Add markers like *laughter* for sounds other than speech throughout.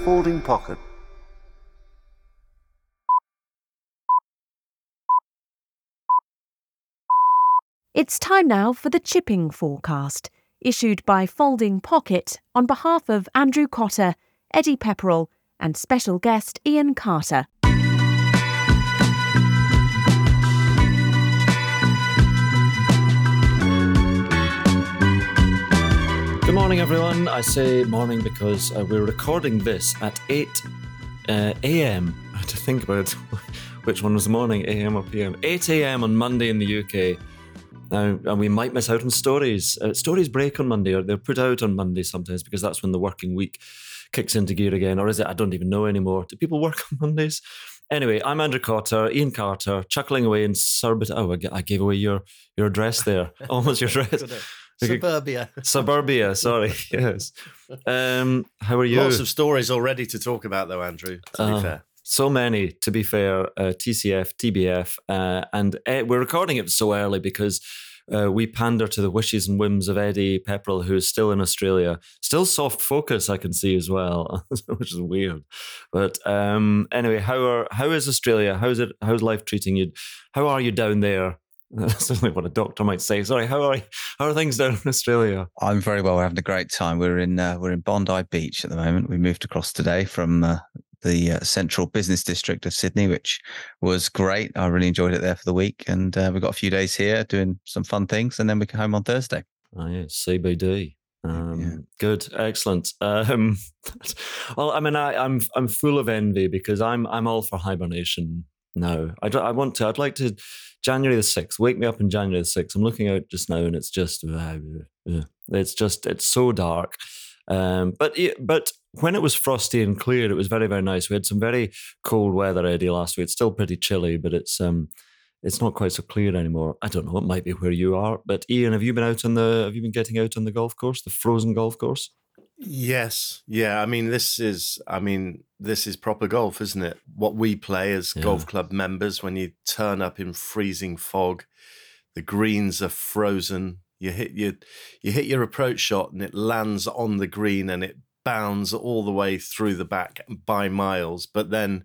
folding pocket. It's time now for the chipping forecast, issued by Folding Pocket on behalf of Andrew Cotter, Eddie Pepperell, and special guest Iain Carter. Good morning, everyone. I say morning because uh, we're recording this at 8 uh, a.m. I had to think about *laughs* which one was the morning, a.m. or p.m. 8 a.m. on Monday in the UK. Now, and we might miss out on stories. Uh, stories break on Monday, or they're put out on Monday sometimes because that's when the working week kicks into gear again. Or is it? I don't even know anymore. Do people work *laughs* on Mondays? Anyway, I'm Andrew Cotter, Iain Carter, chuckling away in Surbit. Oh, I gave away your your address there. *laughs* Almost your address. Suburbia. *laughs* Suburbia, sorry. *laughs* Yes. Um, how are you? Lots of stories already to talk about, though, Andrew. To Uh, be fair, So many, to be fair. Uh, TCF, TBF, uh, and Ed, we're recording it so early because uh, we pander to the wishes and whims of Eddie Pepperell, who is still in Australia. Still soft focus, I can see as well, *laughs* which is weird. But um, anyway, how are how is Australia? How's it? How's life treating you? How are you down there? *laughs* That's only what a doctor might say. Sorry, how are how are things down in Australia? I'm very well. We're having a great time. We're in uh, we're in Bondi Beach at the moment. We moved across today from uh, the uh, central business district of Sydney, which was great. I really enjoyed it there for the week, and uh, we've got a few days here doing some fun things, and then we come home on Thursday. Oh yeah, CBD. Um, Good, excellent. *laughs* Um, well, I mean, I, I'm I'm full of envy because I'm I'm all for hibernation now. I, I want to. I'd like to. January the sixth. Wake me up in January the sixth. I'm looking out just now, and it's just uh, uh, it's just it's so dark. Um, but but when it was frosty and clear, it was very very nice. We had some very cold weather, Eddie, last week. It's still pretty chilly, but it's um it's not quite so clear anymore. I don't know. It might be where you are. But Ian, have you been out on the? Have you been getting out on the golf course, the frozen golf course? Yes, yeah. I mean, this is, I mean, this is proper golf, isn't it? What we play as Yeah. golf club members when you turn up in freezing fog, the greens are frozen. You hit your, you hit your approach shot, and it lands on the green, and it bounds all the way through the back by miles. But then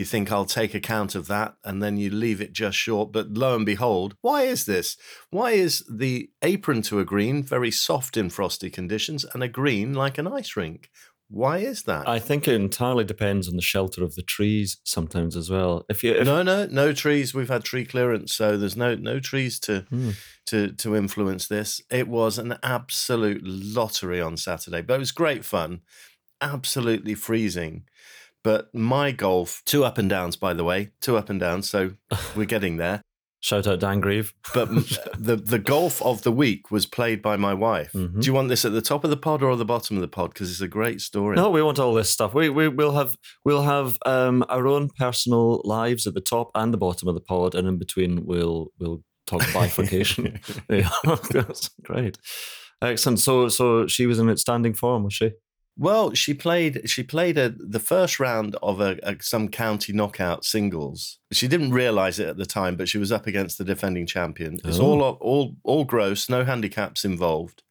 you think I'll take account of that, and then you leave it just short. But lo and behold, why is this? Why is the apron to a green very soft in frosty conditions and a green like an ice rink? Why is that? I think it entirely depends on the shelter of the trees sometimes as well. If you, if, no, no, no trees. We've had tree clearance, so there's no no trees to Hmm. to to influence this. It was an absolute lottery on Saturday, but it was great fun. Absolutely freezing. But my golf, two up and downs, by the way, two up and downs. So *laughs* we're getting there. shout out Dan Grieve. But *laughs* the the golf of the week was played by my wife. Mhm. Do you want this at the top of the pod or the bottom of the pod? Because it's a great story. No, we want all this stuff. We we will have we'll have um, our own personal lives at the top and the bottom of the pod, and in between we'll we'll talk bifurcation. *laughs* yeah, that's great, excellent. So so she was in outstanding form, was she? Well, she played. She played a, the first round of a, a some county knockout singles. She didn't realise it at the time, but she was up against the defending champion. It's Oh. all all all gross, no handicaps involved.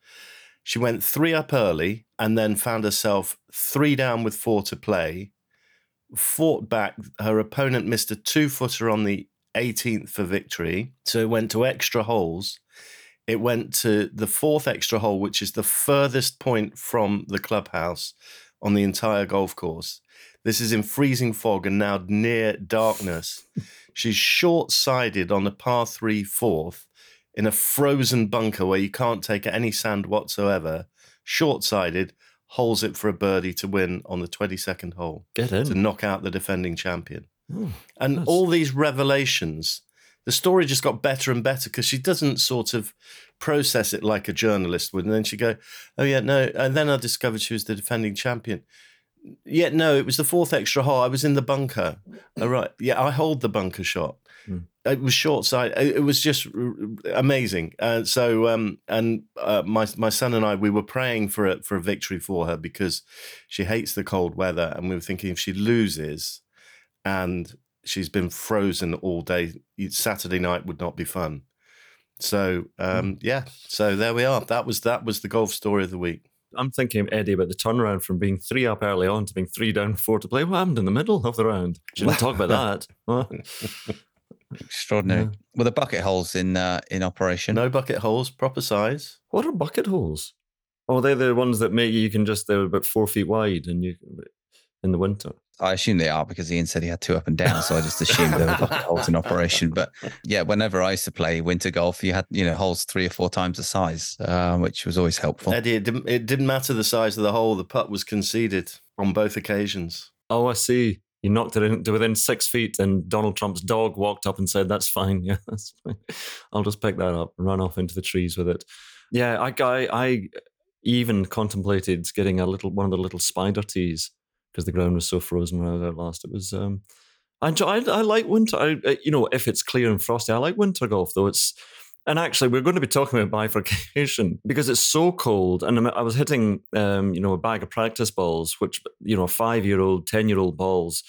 She went three up early and then found herself three down with four to play. Fought back. Her opponent missed a two footer on the 18th for victory, so it went to extra holes it went to the fourth extra hole, which is the furthest point from the clubhouse on the entire golf course. This is in freezing fog and now near darkness. *laughs* She's short sided on the par three fourth in a frozen bunker where you can't take any sand whatsoever. Short sided, holes it for a birdie to win on the 22nd hole Get to knock out the defending champion. Oh, And Nice. all these revelations, the story just got better and better because she doesn't sort of process it like a journalist would. And then she go, oh, yeah, no. And then I discovered she was the defending champion. Yeah, no, it was the fourth extra hole. I was in the bunker. All right. Yeah, I hold the bunker shot. Hmm. It was short side. It was just amazing. Uh, so, um, and uh, my my son and I, we were praying for a for a victory for her because she hates the cold weather, and we were thinking if she loses, and she's been frozen all day, Saturday night would not be fun. So, um, yeah. So there we are. That was that was the golf story of the week. I'm thinking, Eddie, about the turnaround from being three up early on to being three down, four to play. What happened in the middle of the round? Shouldn't talk about *laughs* that. Extraordinary. Yeah. Well, the bucket holes in uh, in operation. No bucket holes, proper size. What are bucket holes? Oh, they're the ones that make you, you can just they're about four feet wide, and you in the winter. I assume they are because Ian said he had two up and down, so I just assumed they were bucket *laughs* holes in operation. But yeah, whenever I used to play winter golf, you had you know holes three or four times the size, uh, which was always helpful. Eddie, it didn't, it didn't matter the size of the hole; the putt was conceded on both occasions. Oh, I see. You knocked it into within six feet, and Donald Trump's dog walked up and said, "That's fine. *laughs* Yeah, that's fine. I'll just pick that up and run off into the trees with it." Yeah, I, I, I even contemplated getting a little one of the little spider tees because the ground was so frozen when I was out last. It was. Um, I, I, I like winter. I, you know, if it's clear and frosty, I like winter golf. Though it's, and actually, we're going to be talking about bifurcation *laughs* because it's so cold. And I was hitting, um, you know, a bag of practice balls, which you know, five year old, ten year old balls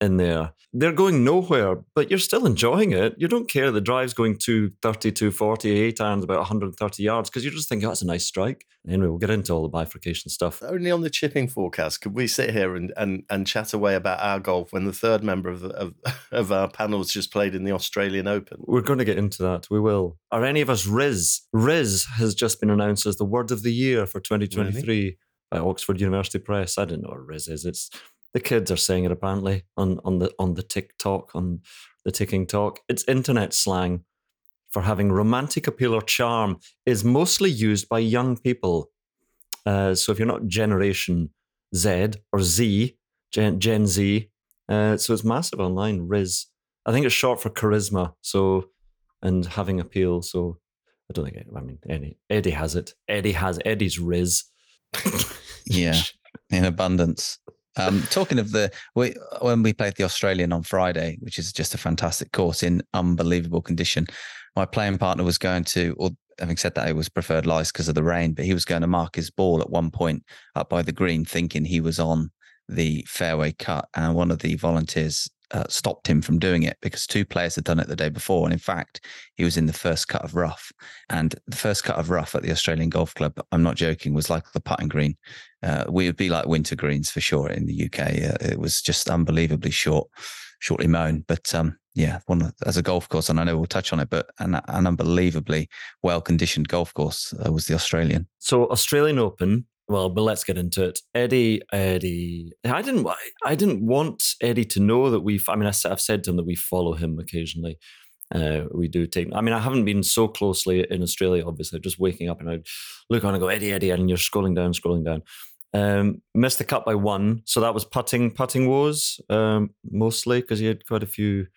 in there. They're going nowhere, but you're still enjoying it. You don't care the drive's going 230, 240, eight irons about 130 yards because you're just thinking, oh, that's a nice strike. Anyway, we'll get into all the bifurcation stuff. Only on the chipping forecast could we sit here and, and, and chat away about our golf when the third member of, of, *laughs* of our panel has just played in the Australian Open. We're going to get into that. We will. Are any of us Rizz? Rizz has just been announced as the word of the year for 2023 really? by Oxford University Press. I didn't know what Rizz is. It's the kids are saying it apparently on on the on the TikTok on the ticking talk. It's internet slang for having romantic appeal or charm is mostly used by young people. Uh, so if you're not Generation Z or Z, Gen, Gen Z, uh, so it's massive online. Rizz, I think it's short for charisma. So and having appeal. So I don't think. It, I mean, Eddie, Eddie has it. Eddie has Eddie's Rizz. yeah, *laughs* in abundance. Um, talking of the we, when we played the Australian on Friday, which is just a fantastic course in unbelievable condition, my playing partner was going to, or having said that, it was preferred lies because of the rain, but he was going to mark his ball at one point up by the green, thinking he was on the fairway cut, and one of the volunteers uh, stopped him from doing it because two players had done it the day before. And in fact, he was in the first cut of rough. And the first cut of rough at the Australian Golf Club, I'm not joking, was like the putting green. Uh, we would be like winter greens for sure in the UK. Uh, it was just unbelievably short, shortly mown. But um, yeah, one as a golf course, and I know we'll touch on it, but an, an unbelievably well conditioned golf course uh, was the Australian. So Australian Open, well, but let's get into it. Eddie, Eddie, I didn't, I didn't want Eddie to know that we. I mean, I've said to him that we follow him occasionally. Uh, we do take. I mean, I haven't been so closely in Australia. Obviously, just waking up and I look on and go Eddie, Eddie, and you're scrolling down, scrolling down. Um, missed the cut by one, so that was putting, putting woes um, mostly because he had quite a few.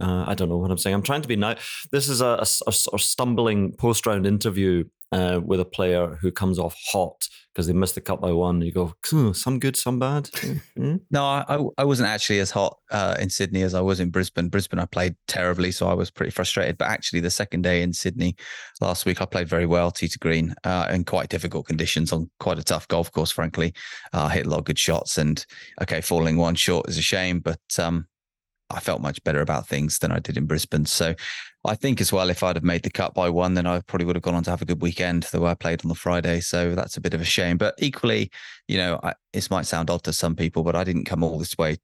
Uh, I don't know what I'm saying. I'm trying to be nice. This is a, a, a stumbling post round interview uh, with a player who comes off hot because they missed the cut by one. You go, some good, some bad. Mm-hmm. no, I, I wasn't actually as hot uh, in Sydney as I was in Brisbane. Brisbane, I played terribly, so I was pretty frustrated. But actually, the second day in Sydney last week, I played very well, tee to green, uh, in quite difficult conditions on quite a tough golf course, frankly. Uh, hit a lot of good shots, and okay, falling one short is a shame, but um, I felt much better about things than I did in Brisbane. So I think as well, if I'd have made the cut by one, then I probably would have gone on to have a good weekend way I played on the Friday. So that's a bit of a shame. But equally, you know, I, this might sound odd to some people, but I didn't come all this way,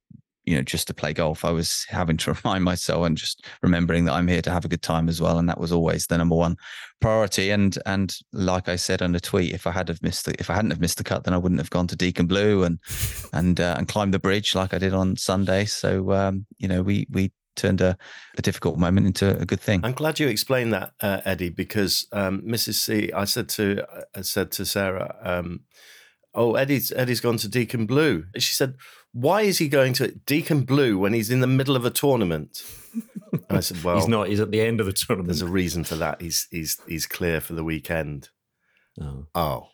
you know, just to play golf. I was having to *laughs* remind myself and just remembering that I'm here to have a good time as well. And that was always the number one priority. And and like I said on the tweet, if I had have missed the, if I hadn't have missed the cut, then I wouldn't have gone to Deacon Blue and *laughs* and uh, and climbed the bridge like I did on Sunday. So um, you know, we we turned a, a, difficult moment into a good thing. I'm glad you explained that, uh, Eddie, because um, Mrs. C, I said to I said to Sarah, um, "Oh, Eddie's Eddie's gone to Deacon Blue." She said, "Why is he going to Deacon Blue when he's in the middle of a tournament?" And I said, *laughs* "Well, he's not. He's at the end of the tournament. There's a reason for that. He's he's he's clear for the weekend." Oh. Oh.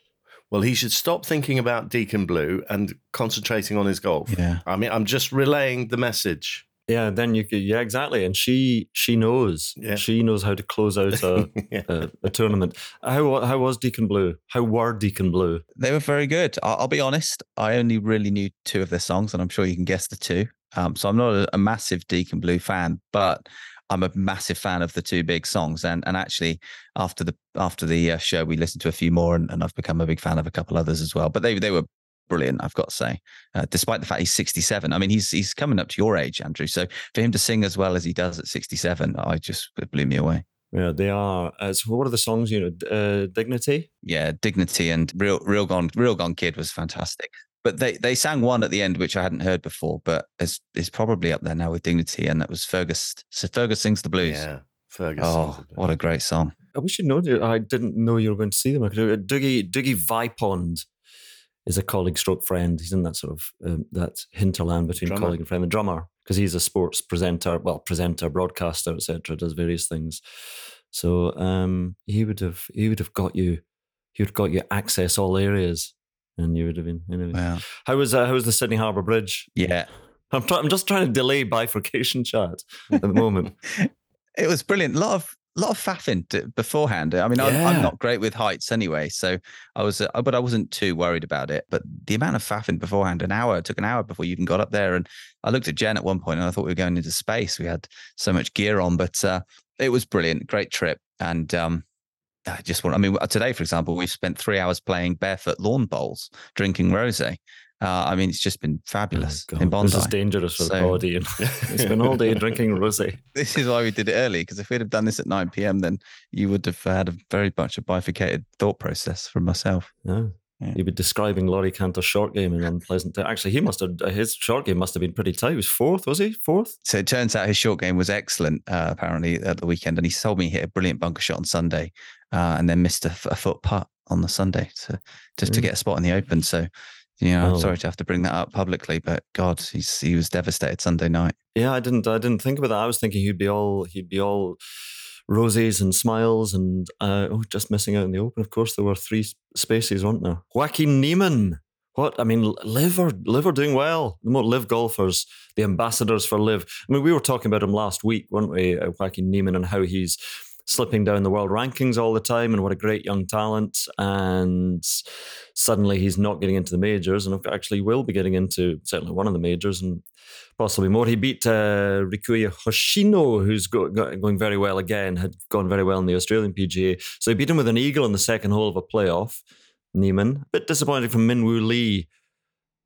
Well, he should stop thinking about Deacon Blue and concentrating on his golf. Yeah. I mean, I'm just relaying the message. Yeah, then you could. Yeah, exactly. And she she knows. Yeah. She knows how to close *laughs* out a, yeah. a, a, tournament. How how was Deacon Blue? How were Deacon Blue? They were very good. I'll, I'll, be honest. I only really knew two of their songs, and I'm sure you can guess the two. Um, so I'm not a, a massive Deacon Blue fan, but I'm a massive fan of the two big songs, and and actually after the after the uh, show, we listened to a few more, and, and I've become a big fan of a couple others as well. But they they were brilliant, I've got to say. Uh, despite the fact he's 67, I mean, he's he's coming up to your age, Andrew. So for him to sing as well as he does at 67, I just it blew me away. Yeah, they are. Uh, so what are the songs? You know, uh, Dignity. Yeah, Dignity and Real Real Gone Real Gone Kid was fantastic. But they they sang one at the end which I hadn't heard before, but is is probably up there now with Dignity, and that was Fergus. So Fergus sings the blues. Yeah, Fergus. Oh, what a great song! I wish you'd known. I didn't know you were going to see them. Dougie Dougie Vipond is a colleague stroke friend. He's in that sort of um, that hinterland between drummer. colleague and friend. The drummer, because he's a sports presenter, well, presenter, broadcaster, etc. Does various things. So um, he would have he would have got you he would have got you access all areas, and you would have been. Know. Wow. How was uh, how was the Sydney Harbour Bridge? Yeah. I'm, try- I'm just trying to delay bifurcation *laughs* chat at the moment. *laughs* it was brilliant. A lot of a lot of faffing to, beforehand. I mean, yeah. I'm, I'm, not great with heights anyway, so I was, uh, but I wasn't too worried about it. But the amount of faffing beforehand, an hour, took an hour before you even got up there. And I looked at Jen at one point, and I thought we were going into space. We had so much gear on, but uh, it was brilliant, great trip, and um, I just want. I mean, today, for example, we've spent three hours playing barefoot lawn bowls, drinking rosé. Uh, I mean, it's just been fabulous oh, in Bondi. This is dangerous for so, the body. And it's been all day drinking rosé. *laughs* This is why we did it early, because if we'd have done this at 9 p.m., then you would have had a very much a bifurcated thought process from myself. Yeah. Yeah. You'd be describing Laurie Canter's short game in unpleasant. Actually, he must have his short game must have been pretty tight. He was fourth, was he? Fourth. So it turns out his short game was excellent. Uh, apparently at the weekend, and he told me he hit a brilliant bunker shot on Sunday, uh, and then missed a, a, foot putt on the Sunday to just mm. to get a spot in the Open. So you know, oh. I'm sorry to have to bring that up publicly, but God, he's he was devastated Sunday night. Yeah, I didn't I didn't think about that. I was thinking he'd be all he'd be all roses and smiles and uh, oh, just missing out in the open. Of course, there were three spaces, weren't there? Joaquin Niemann. What I mean, LIV are LIV are doing well. The more LIV golfers, the ambassadors for LIV. I mean, we were talking about him last week, weren't we? Uh, Joaquin Niemann and how he's slipping down the world rankings all the time and what a great young talent. And suddenly he's not getting into the majors and actually will be getting into certainly one of the majors and possibly more. He beat uh, Rikuya Hoshino, who's go, go, going very well again, had gone very well in the Australian PGA. So he beat him with an eagle in the second hole of a playoff. Niemann. A bit disappointing from Minwoo Lee.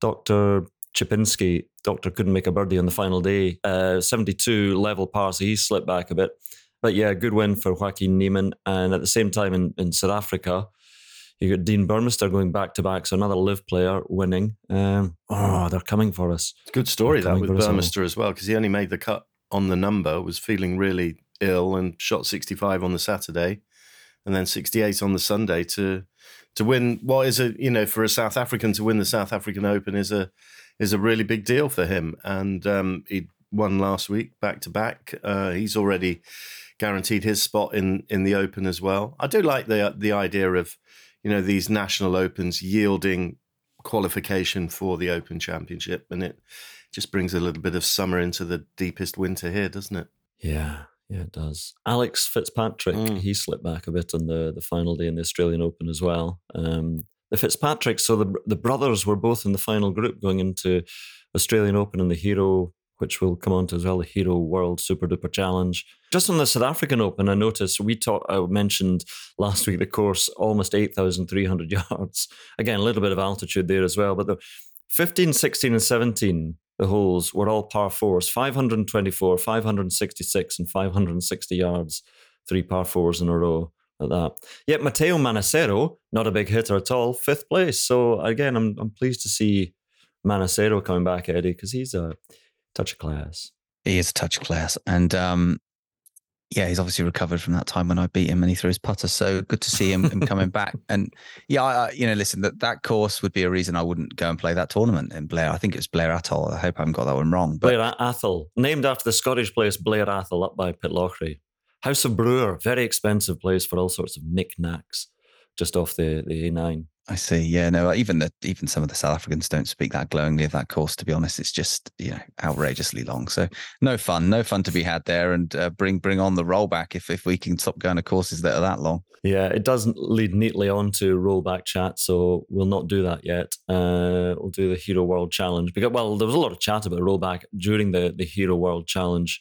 Dr. Chipinski, Doctor couldn't make a birdie on the final day. Uh, 72 level par, so he slipped back a bit. But yeah, good win for Joaquin Niemann. And at the same time in, in South Africa, you got Dean Burmester going back to back, so another live player winning. Um, oh, they're coming for us. Good story that with Burmester as well, because he only made the cut on the number, was feeling really ill, and shot 65 on the Saturday, and then 68 on the Sunday to to win what is a you know for a South African to win the South African Open is a is a really big deal for him, and um, he won last week back to back. Uh, he's already guaranteed his spot in in the Open as well. I do like the the idea of you know these national opens yielding qualification for the Open Championship, and it just brings a little bit of summer into the deepest winter here, doesn't it? Yeah, yeah, it does. Alex Fitzpatrick, mm. he slipped back a bit on the the final day in the Australian Open as well. Um, the Fitzpatrick, so the the brothers were both in the final group going into Australian Open and the Hero which we'll come on to as well, the Hero World Super Duper Challenge. Just on the South African Open, I noticed we talked, I uh, mentioned last week the course almost 8,300 *laughs* yards. Again, a little bit of altitude there as well, but the 15, 16, and 17, the holes were all par fours 524, 566, and 560 yards, three par fours in a row at that. Yet Matteo Manassero, not a big hitter at all, fifth place. So again, I'm, I'm pleased to see Manassero coming back, Eddie, because he's a touch of class. He is a touch of class. And um, yeah, he's obviously recovered from that time when I beat him and he threw his putter. So good to see him, him coming back. *laughs* And yeah, I, you know, listen, that, that course would be a reason I wouldn't go and play that tournament in Blair. I think it's Blair Atholl. I hope I haven't got that one wrong. But... Blair Atholl, named after the Scottish place Blair Atholl up by Pitlochry. House of Bruar, very expensive place for all sorts of knickknacks just off the, the A9. I see. Yeah, no, even the even some of the South Africans don't speak that glowingly of that course. To be honest, it's just you know outrageously long. So no fun, no fun to be had there. And uh, bring bring on the rollback if if we can stop going to courses that are that long. Yeah, it doesn't lead neatly on to rollback chat, so we'll not do that yet. Uh, we'll do the Hero World Challenge because well, there was a lot of chat about rollback during the the Hero World Challenge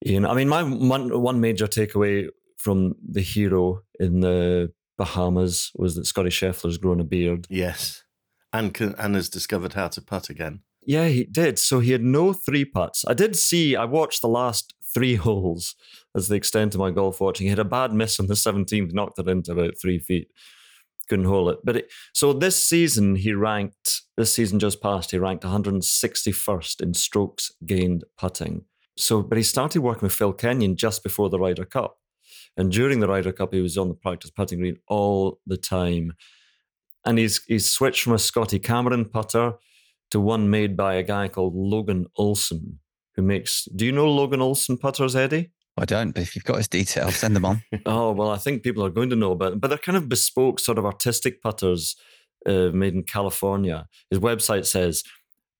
You know, I mean, my one, one major takeaway from the hero in the Bahamas was that Scottie Scheffler's grown a beard. Yes. And, can, and has discovered how to putt again. Yeah, he did. So he had no three putts. I did see, I watched the last three *laughs* holes as the extent of my golf watching. He had a bad miss on the 17th, knocked it into about three feet. Couldn't hold it. But it, so this season, he ranked, this season just passed, he ranked 161st in strokes gained putting. So, but he started working with Phil Kenyon just before the Ryder Cup. And during the Ryder Cup, he was on the practice putting green all the time. And he's he's switched from a Scotty Cameron putter to one made by a guy called Logan Olson, who makes. Do you know Logan Olson putters, Eddie? I don't, but if you've got his details, send them on. *laughs* oh well, I think people are going to know about them, but they're kind of bespoke, sort of artistic putters uh, made in California. His website says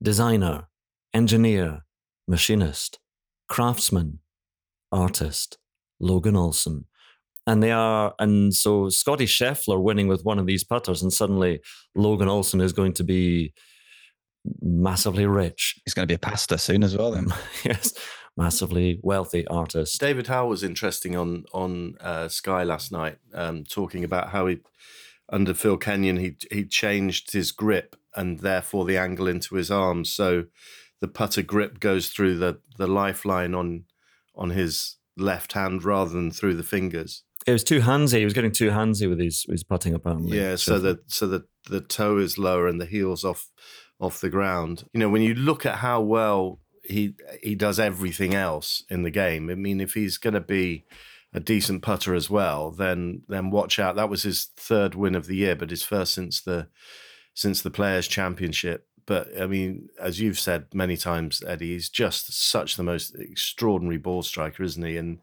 designer, engineer, machinist, craftsman, artist, Logan Olson. And they are, and so Scottie Scheffler winning with one of these putters, and suddenly Logan Olson is going to be massively rich. He's going to be a pastor soon as well, then. *laughs* yes, massively wealthy artist. David Howell was interesting on on uh, Sky last night, um, talking about how he under Phil Kenyon he he changed his grip and therefore the angle into his arms, so the putter grip goes through the the lifeline on on his left hand rather than through the fingers. It was too handsy. He was getting too handsy with his his putting apparently. Yeah, so that so that the toe is lower and the heels off off the ground. You know, when you look at how well he he does everything else in the game. I mean, if he's going to be a decent putter as well, then then watch out. That was his third win of the year, but his first since the since the Players Championship. But I mean, as you've said many times, Eddie, he's just such the most extraordinary ball striker, isn't he? And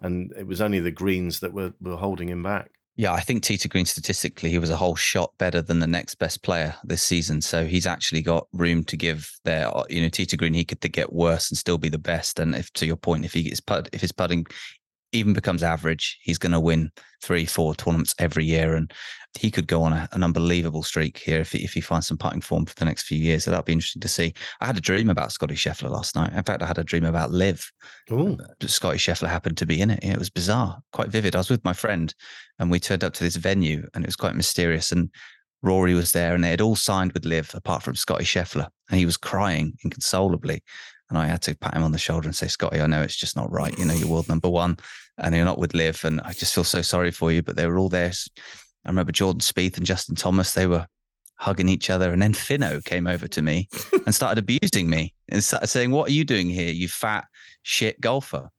and it was only the greens that were, were holding him back. Yeah, I think tee to green statistically, he was a whole shot better than the next best player this season. So he's actually got room to give there. You know, tee to green, he could get worse and still be the best. And if to your point, if he gets put, if his putting even becomes average, he's going to win three, four tournaments every year, and he could go on a, an unbelievable streak here if he, if he finds some putting form for the next few years. So that'd be interesting to see. I had a dream about Scottie Scheffler last night. In fact, I had a dream about LIV. Ooh. Scottie Scheffler happened to be in it. It was bizarre, quite vivid. I was with my friend, and we turned up to this venue, and it was quite mysterious. And Rory was there, and they had all signed with LIV apart from Scottie Scheffler, and he was crying inconsolably. And I had to pat him on the shoulder and say, Scottie, I know it's just not right. You know, you're world number one and you're not with LIV. And I just feel so sorry for you. But they were all there. I remember Jordan Spieth and Justin Thomas, they were hugging each other. And then Finno came over to me *laughs* and started abusing me and started saying, What are you doing here, you fat shit golfer?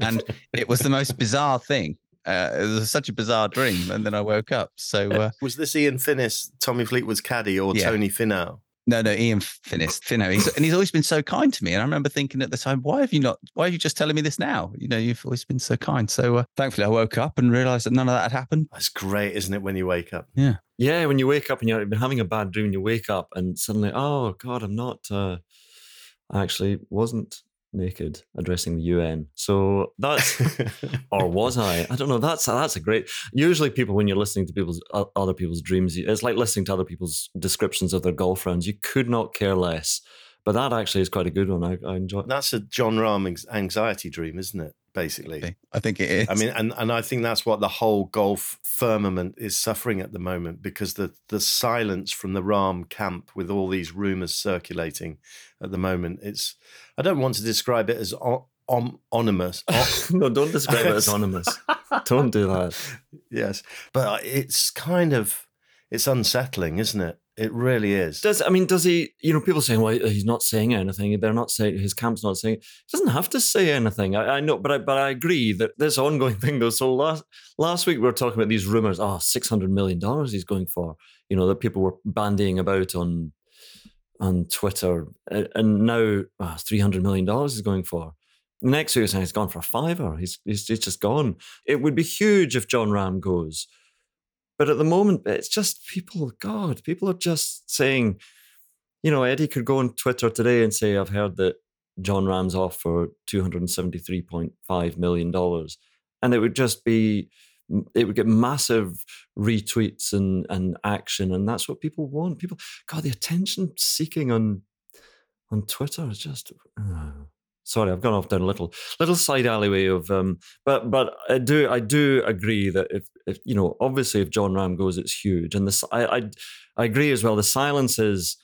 and it was the most bizarre thing. Uh, it was such a bizarre dream. And then I woke up. So *laughs* uh, was this Ian Finnis, Tommy Fleetwood's caddy, or yeah. Tony Finau? No, no, Ian Finnis, Finau. He's, and he's always been so kind to me. And I remember thinking at the time, why have you not, why are you just telling me this now? You know, you've always been so kind. So uh, thankfully I woke up and realized that none of that had happened. That's great, isn't it, when you wake up? Yeah. Yeah, when you wake up and you've been having a bad dream, you wake up and suddenly, oh God, I'm not, uh, I actually wasn't naked addressing the UN. So that's, *laughs* or was I? I don't know. That's that's a great. Usually, people when you're listening to people's other people's dreams, it's like listening to other people's descriptions of their girlfriends. You could not care less. But that actually is quite a good one. I, I enjoy. That's a Jon Rahm anxiety dream, isn't it? Basically. I think it is. I mean, and, and I think that's what the whole golf firmament is suffering at the moment because the, the silence from the Rahm camp with all these rumors circulating at the moment, it's, I don't want to describe it as on, on, anonymous. *laughs* no, don't describe it as *laughs* anonymous. don't do that. Yes. But it's kind of, it's unsettling, isn't it? It really is. Does I mean? Does he? You know, people saying, "Well, he's not saying anything." They're not saying his camp's not saying. He doesn't have to say anything. I, I know, but I but I agree that this ongoing *laughs* thing though. So last last week we were talking about these rumors. Oh, ah, six hundred million dollars he's going for. You know that people were bandying about on on Twitter, and now oh, three hundred million dollars he's going for. Next week saying he's gone for a fiver. He's, he's he's just gone. It would be huge if Jon Rahm goes but at the moment, it's just people, God, people are just saying, you know, Eddie could go on Twitter today and say, I've heard that Jon Rahm's off for $273.5 million. And it would just be, it would get massive retweets and, and action. And that's what people want. People, God, the attention seeking on on Twitter is just. Uh. Sorry, I've gone off down a little little side alleyway of um, but but I do I do agree that if if you know obviously if Jon Rahm goes, it's huge, and this I I, I agree as well. The silence is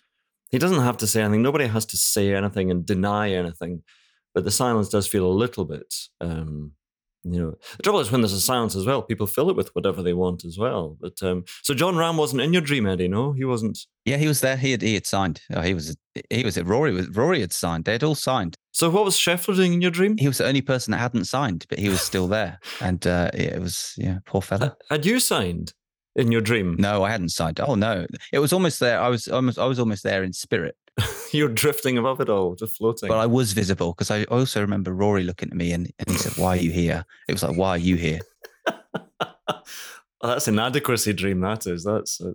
he doesn't have to say anything. Nobody has to say anything and deny anything, but the silence does feel a little bit. Um, you know, the trouble is when there's a silence as well, people fill it with whatever they want as well. But um, so Jon Rahm wasn't in your dream, Eddie. No, he wasn't. Yeah, he was there. He had he had signed. Oh, he was he was Rory was Rory had signed. They had all signed. So what was Scheffler doing in your dream? He was the only person that hadn't signed, but he was still there. *sighs* And uh, it was yeah, poor fella. Had you signed in your dream? No, I hadn't signed. Oh no, it was almost there. I was almost I was almost there in spirit. *laughs* You're drifting above it all, just floating. But I was visible because I also remember Rory looking at me and, and he said, Why are you here? It was like, Why are you here? *laughs* well, that's an inadequacy dream, that is. That's uh,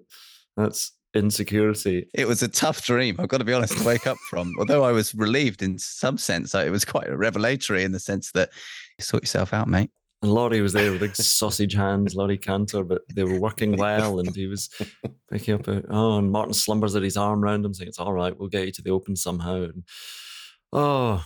that's insecurity. It was a tough dream, I've got to be honest, to wake up from. *laughs* Although I was relieved in some sense, it was quite revelatory in the sense that you sort yourself out, mate. And Laurie was there with big sausage hands, Laurie Canter, but they were working well. And he was *laughs* picking up, a, oh, and Martin slumbers at his arm around him, saying, It's all right, we'll get you to the open somehow. And, oh,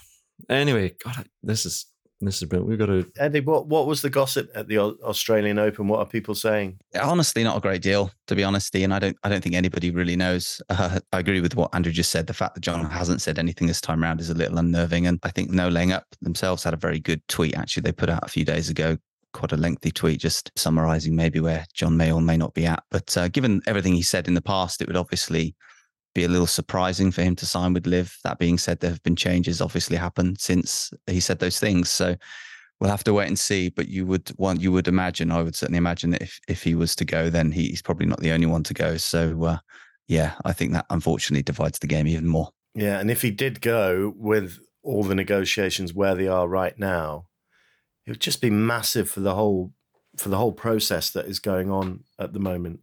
anyway, God, this is this is brilliant. We've got to. Eddie, what, what was the gossip at the Australian Open? What are people saying? Honestly, not a great deal, to be honest, And I don't, I don't think anybody really knows. *laughs* Uh, I agree with what Andrew just said. The fact that Jon hasn't said anything this time around is a little unnerving. And I think No Laying Up themselves had a very good tweet, actually, they put out a few days ago. Quite a lengthy tweet, just summarizing maybe where Jon may or may not be at. But uh, given everything he said in the past, it would obviously be a little surprising for him to sign with LIV. That being said, there have been changes obviously happened since he said those things. So we'll have to wait and see. But you would want, you would imagine, I would certainly imagine that if if he was to go, then he's probably not the only one to go. So uh, yeah, I think that unfortunately divides the game even more. Yeah, and if he did go with all the negotiations where they are right now, it would just be massive for the whole for the whole process that is going on at the moment.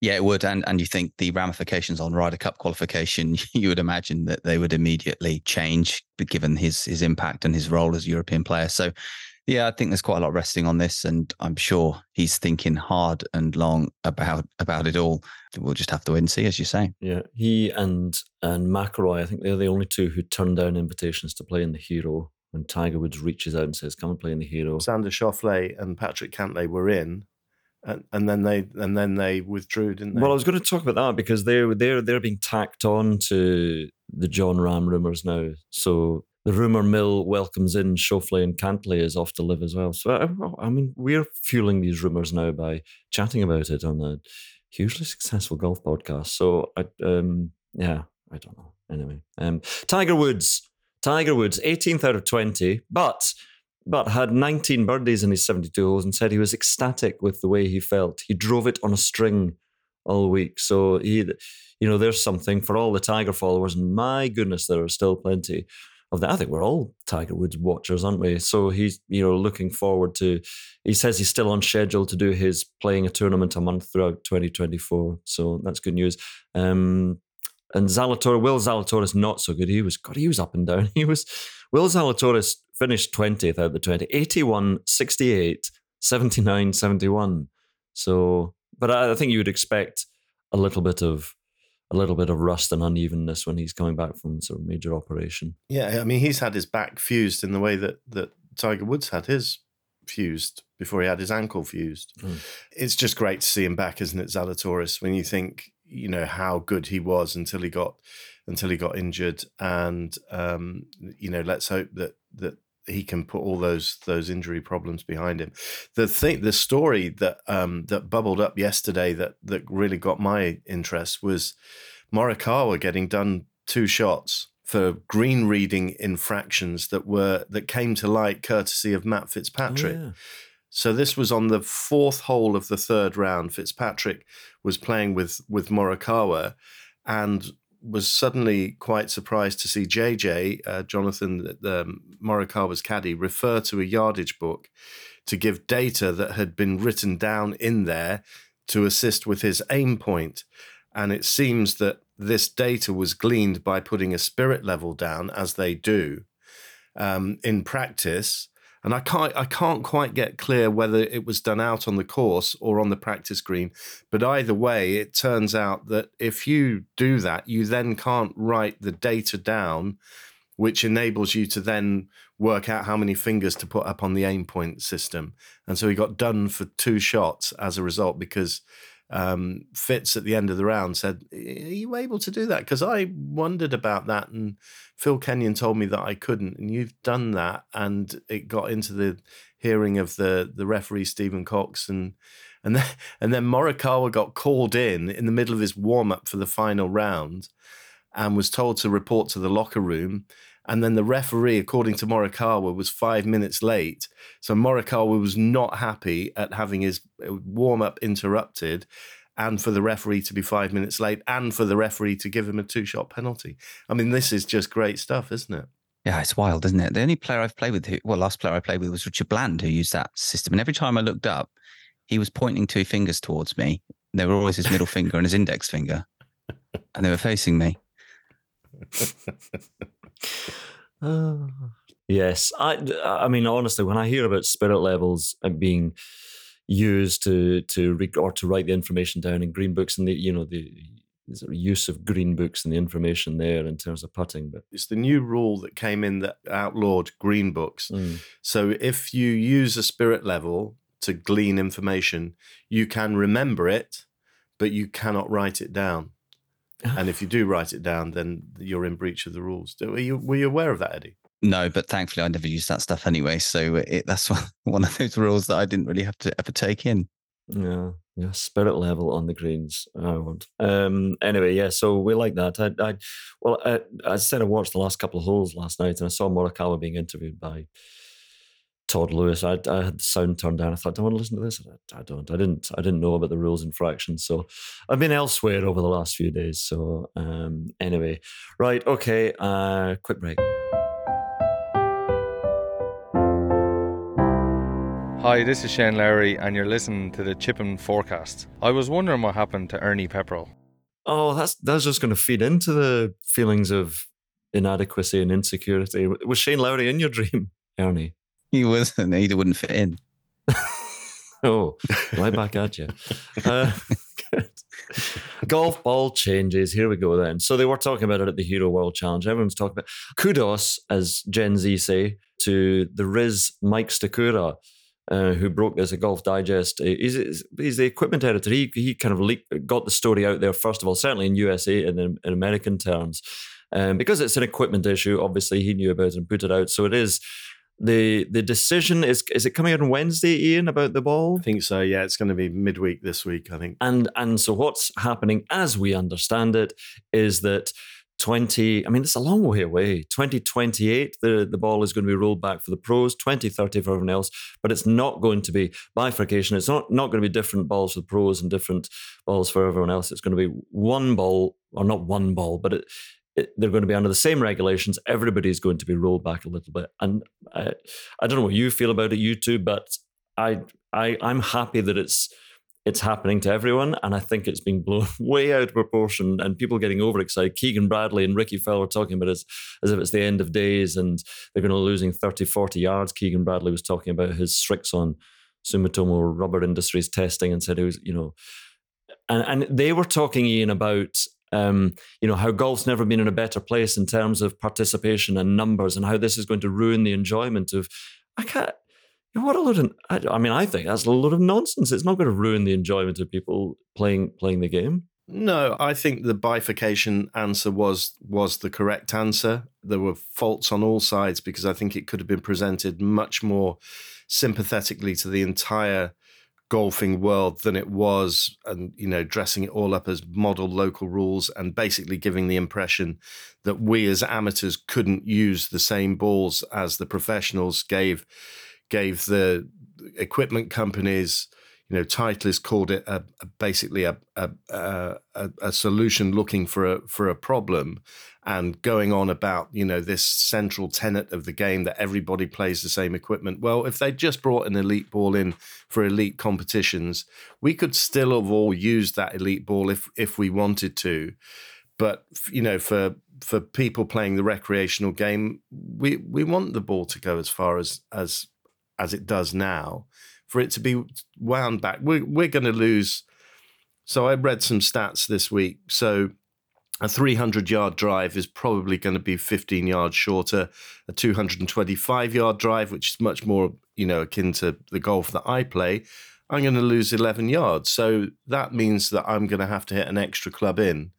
Yeah, it would. And and you think the ramifications on Ryder Cup qualification, *laughs* you would imagine that they would immediately change given his his impact and his role as a European player. So yeah, I think there's quite a lot resting on this, and I'm sure he's thinking hard and long about about it all. We'll just have to wait and see, as you say. Yeah, he and and McIlroy, I think they're the only two who turned down invitations to play in the Hero. When Tiger Woods reaches out and says, "Come and play in the Hero," Xander Schauffele and Patrick Cantlay were in, and, and then they and then they withdrew, didn't they? Well, I was going to talk about that because they're they're they're being tacked on to the Jon Rahm rumors now. So the rumor mill welcomes in Schauffele and Cantlay is off to LIV as well. So I, I mean, we're fueling these rumors now by chatting about it on a hugely successful golf podcast. So I, um, yeah, I don't know. Anyway, um, Tiger Woods, Tiger Woods, 18th out of 20, but but had 19 birdies in his 72 holes and said he was ecstatic with the way he felt. He drove it on a string all week. So he, you know, there's something for all the Tiger followers. And my goodness, there are still plenty of that. I think we're all Tiger Woods watchers, aren't we? So he's, you know, looking forward to. He says he's still on schedule to do his playing a tournament a month throughout 2024. So that's good news. Um, and Zalator, Will Zalatoris, not so good. He was, God, he was up and down. *laughs* He was, Will Zalatoris finished 20th out of the 20, 81, 68, 79, 71. So, but I, I think you would expect a little bit of a little bit of rust and unevenness when he's coming back from sort of major operation. Yeah, I mean he's had his back fused in the way that that Tiger Woods had his fused before he had his ankle fused. Mm. It's just great to see him back, isn't it, Zalatoris? When you think you know how good he was until he got until he got injured, and um, you know let's hope that that he can put all those those injury problems behind him. The thing, the story that um, that bubbled up yesterday that that really got my interest was Morikawa getting done two shots for green reading infractions that were that came to light courtesy of Matt Fitzpatrick. Oh, yeah. So this was on the fourth hole of the third round. Fitzpatrick was playing with with Morikawa, and was suddenly quite surprised to see JJ, uh, Jonathan um, Morikawa's caddy, refer to a yardage book to give data that had been written down in there to assist with his aim point. And it seems that this data was gleaned by putting a spirit level down, as they do um, in practice, and I can't I can't quite get clear whether it was done out on the course or on the practice green. But either way, it turns out that if you do that, you then can't write the data down which enables you to then work out how many fingers to put up on the aim point system. And so he got done for two shots as a result because um, Fitz at the end of the round said, Are you able to do that? Because I wondered about that. And Phil Kenyon told me that I couldn't. And you've done that. And it got into the hearing of the, the referee, Stephen Cox. And, and, then, *laughs* and then Morikawa got called in in the middle of his warm up for the final round and was told to report to the locker room. And then the referee, according to Morikawa, was five minutes late. So Morikawa was not happy at having his uh, warm up interrupted and for the referee to be five minutes late and for the referee to give him a two shot penalty. I mean, this is just great stuff, isn't it? Yeah, it's wild, isn't it? The only player I've played with, who, well, last player I played with was Richard Bland, who used that system. And every time I looked up, he was pointing two fingers towards me. They were always his middle finger and his index finger, and they were facing me. *laughs* uh, *sighs* yes, I. I mean, honestly, when I hear about spirit levels and being used to to or to write the information down in green books and the you know the use of green books and the information there in terms of putting. But it's the new rule that came in that outlawed green books. Mm. So if you use a spirit level to glean information, you can remember it, but you cannot write it down and if you do write it down, then you're in breach of the rules. Were you were you aware of that, Eddie? No, but thankfully I never used that stuff anyway. So it, that's *laughs* one of those rules that I didn't really have to ever take in. Yeah, yeah, spirit level on the greens. I want. Um. Anyway, yeah. So we like that. I, I well, I, I said I watched the last couple of holes last night, and I saw Morikawa being interviewed by Todd Lewis. I, I had the sound turned down. I thought, do I want to listen to this? I, I, don't. I didn't. I didn't know about the rules infraction. So I've been elsewhere over the last few days. So um, anyway, right. Okay. Uh, quick break. Hi, this is Shane Lowry, and you're listening to the Chipping Forecast. I was wondering what happened to Ernie Pepperell. Oh, that's that's just going to feed into the feelings of inadequacy and insecurity. Was Shane Lowry in your *laughs* dream, Ernie? *laughs* he wasn't. He wouldn't fit in. *laughs* oh, right back at you. Uh, *laughs* golf ball changes. Here we go then. So they were talking about it at the Hero World Challenge. Everyone's talking about kudos, as Gen Z say, to the Rizz Mike Stachura. Uh, who broke this at Golf Digest? He's, he's the equipment editor. He he kind of leaked, got the story out there first of all, certainly in USA and in, in American terms, um, because it's an equipment issue. Obviously, he knew about it and put it out. So it is the the decision is is it coming out on Wednesday, Ian, about the ball? I think so. Yeah, it's going to be midweek this week. I think. And and so what's happening, as we understand it, is that. 20 i mean it's a long way away 2028 the, the ball is going to be rolled back for the pros 2030 for everyone else but it's not going to be bifurcation it's not not going to be different balls for the pros and different balls for everyone else it's going to be one ball or not one ball but it, they're going to be under the same regulations. Everybody's going to be rolled back a little bit. And I, I don't know what you feel about it, you two, but I, I, I'm happy that it's it's happening to everyone. And I think it's being blown *laughs* way out of proportion and people getting overexcited. Keegan Bradley and Rickie Fowler talking about it as, as if it's the end of days and they're going to losing 30, 40 yards. Keegan Bradley was talking about his Srixon Sumitomo Rubber Industries testing and said it was, you know, and, and they were talking, Ian, about um, you know, how golf's never been in a better place in terms of participation and numbers, and how this is going to ruin the enjoyment of. I can't. You what a lot of. I mean, I think that's a lot of nonsense. It's not going to ruin the enjoyment of people playing playing the game. No, I think the bifurcation answer was was the correct answer. There were faults on all sides because I think it could have been presented much more sympathetically to the entire golfing world than it was and you know dressing it all up as model local rules and basically giving the impression that we as amateurs couldn't use the same balls as the professionals gave gave the equipment companies you know, Titleist called it a, a basically a, a, a, solution looking for a for a problem, and going on about you know this central tenet of the game that everybody plays the same equipment. Well, if they just brought an elite ball in for elite competitions, we could still have all used that elite ball if if we wanted to. But you know, for for people playing the recreational game, we we want the ball to go as far as as as it does now for it to be wound back. We're, we're going to lose. So I read some stats this week. So a 300 yard drive is probably going to be 15 yards shorter. A 225 yard drive, which is much more, you know, akin to the golf that I play, I'm going to lose 11 yards. So that means that I'm going to have to hit an extra club in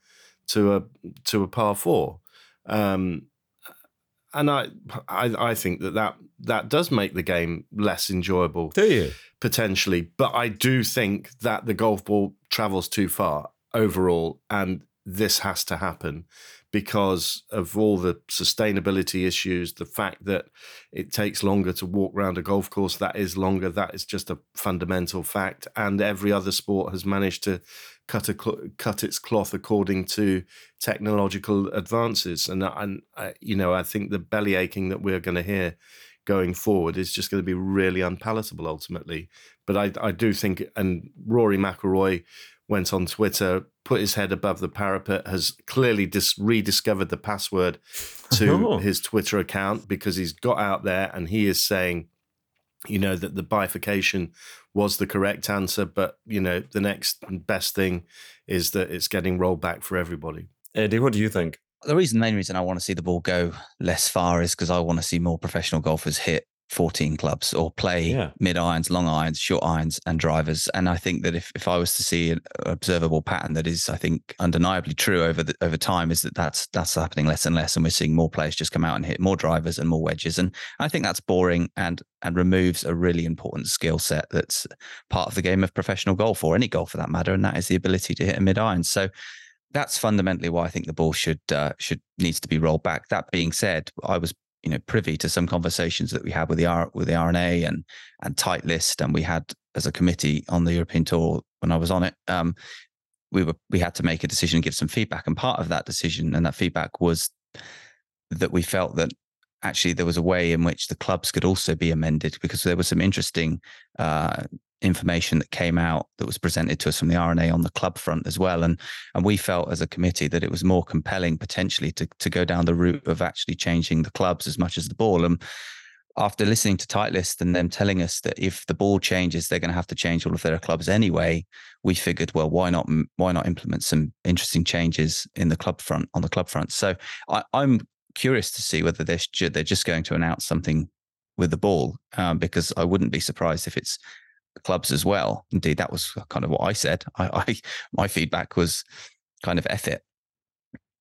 to a to a par four. Um, and I, I I think that, that that does make the game less enjoyable. Do you potentially? But I do think that the golf ball travels too far overall, and this has to happen because of all the sustainability issues, the fact that it takes longer to walk around a golf course, that is longer. That is just a fundamental fact. And every other sport has managed to cut a cut its cloth according to technological advances. And and you know, I think the belly aching that we're going to hear going forward is just going to be really unpalatable ultimately. But I I do think, and Rory McIlroy went on Twitter, put his head above the parapet, has clearly dis- rediscovered the password to *laughs* oh. his Twitter account because he's got out there and he is saying, you know, that the bifurcation was the correct answer. But, you know, the next best thing is that it's getting rolled back for everybody. Eddie, what do you think? The reason, the main reason I want to see the ball go less far is because I want to see more professional golfers hit 14 clubs or play yeah. mid irons, long irons, short irons, and drivers. And I think that if, if I was to see an observable pattern that is, I think, undeniably true over the, over time, is that that's that's happening less and less, and we're seeing more players just come out and hit more drivers and more wedges. And I think that's boring and and removes a really important skill set that's part of the game of professional golf or any golf for that matter, and that is the ability to hit a mid iron. So that's fundamentally why I think the ball should uh, should needs to be rolled back. That being said, I was you know privy to some conversations that we had with the R, with the R&A and and Titleist, and we had as a committee on the European tour when I was on it. Um, we were we had to make a decision and give some feedback, and part of that decision and that feedback was that we felt that actually there was a way in which the clubs could also be amended because there was some interesting uh, information that came out that was presented to us from the R&A on the club front as well. And and we felt as a committee that it was more compelling potentially to to go down the route of actually changing the clubs as much as the ball. And after listening to Titleist and them telling us that if the ball changes, they're going to have to change all of their clubs anyway, we figured, well, why not? Why not implement some interesting changes in the club front on the club front? So I, am curious to see whether they're they're just going to announce something with the ball, um, because I wouldn't be surprised if it's clubs as well. Indeed, that was kind of what I said. I, I *laughs* my feedback was kind of F it,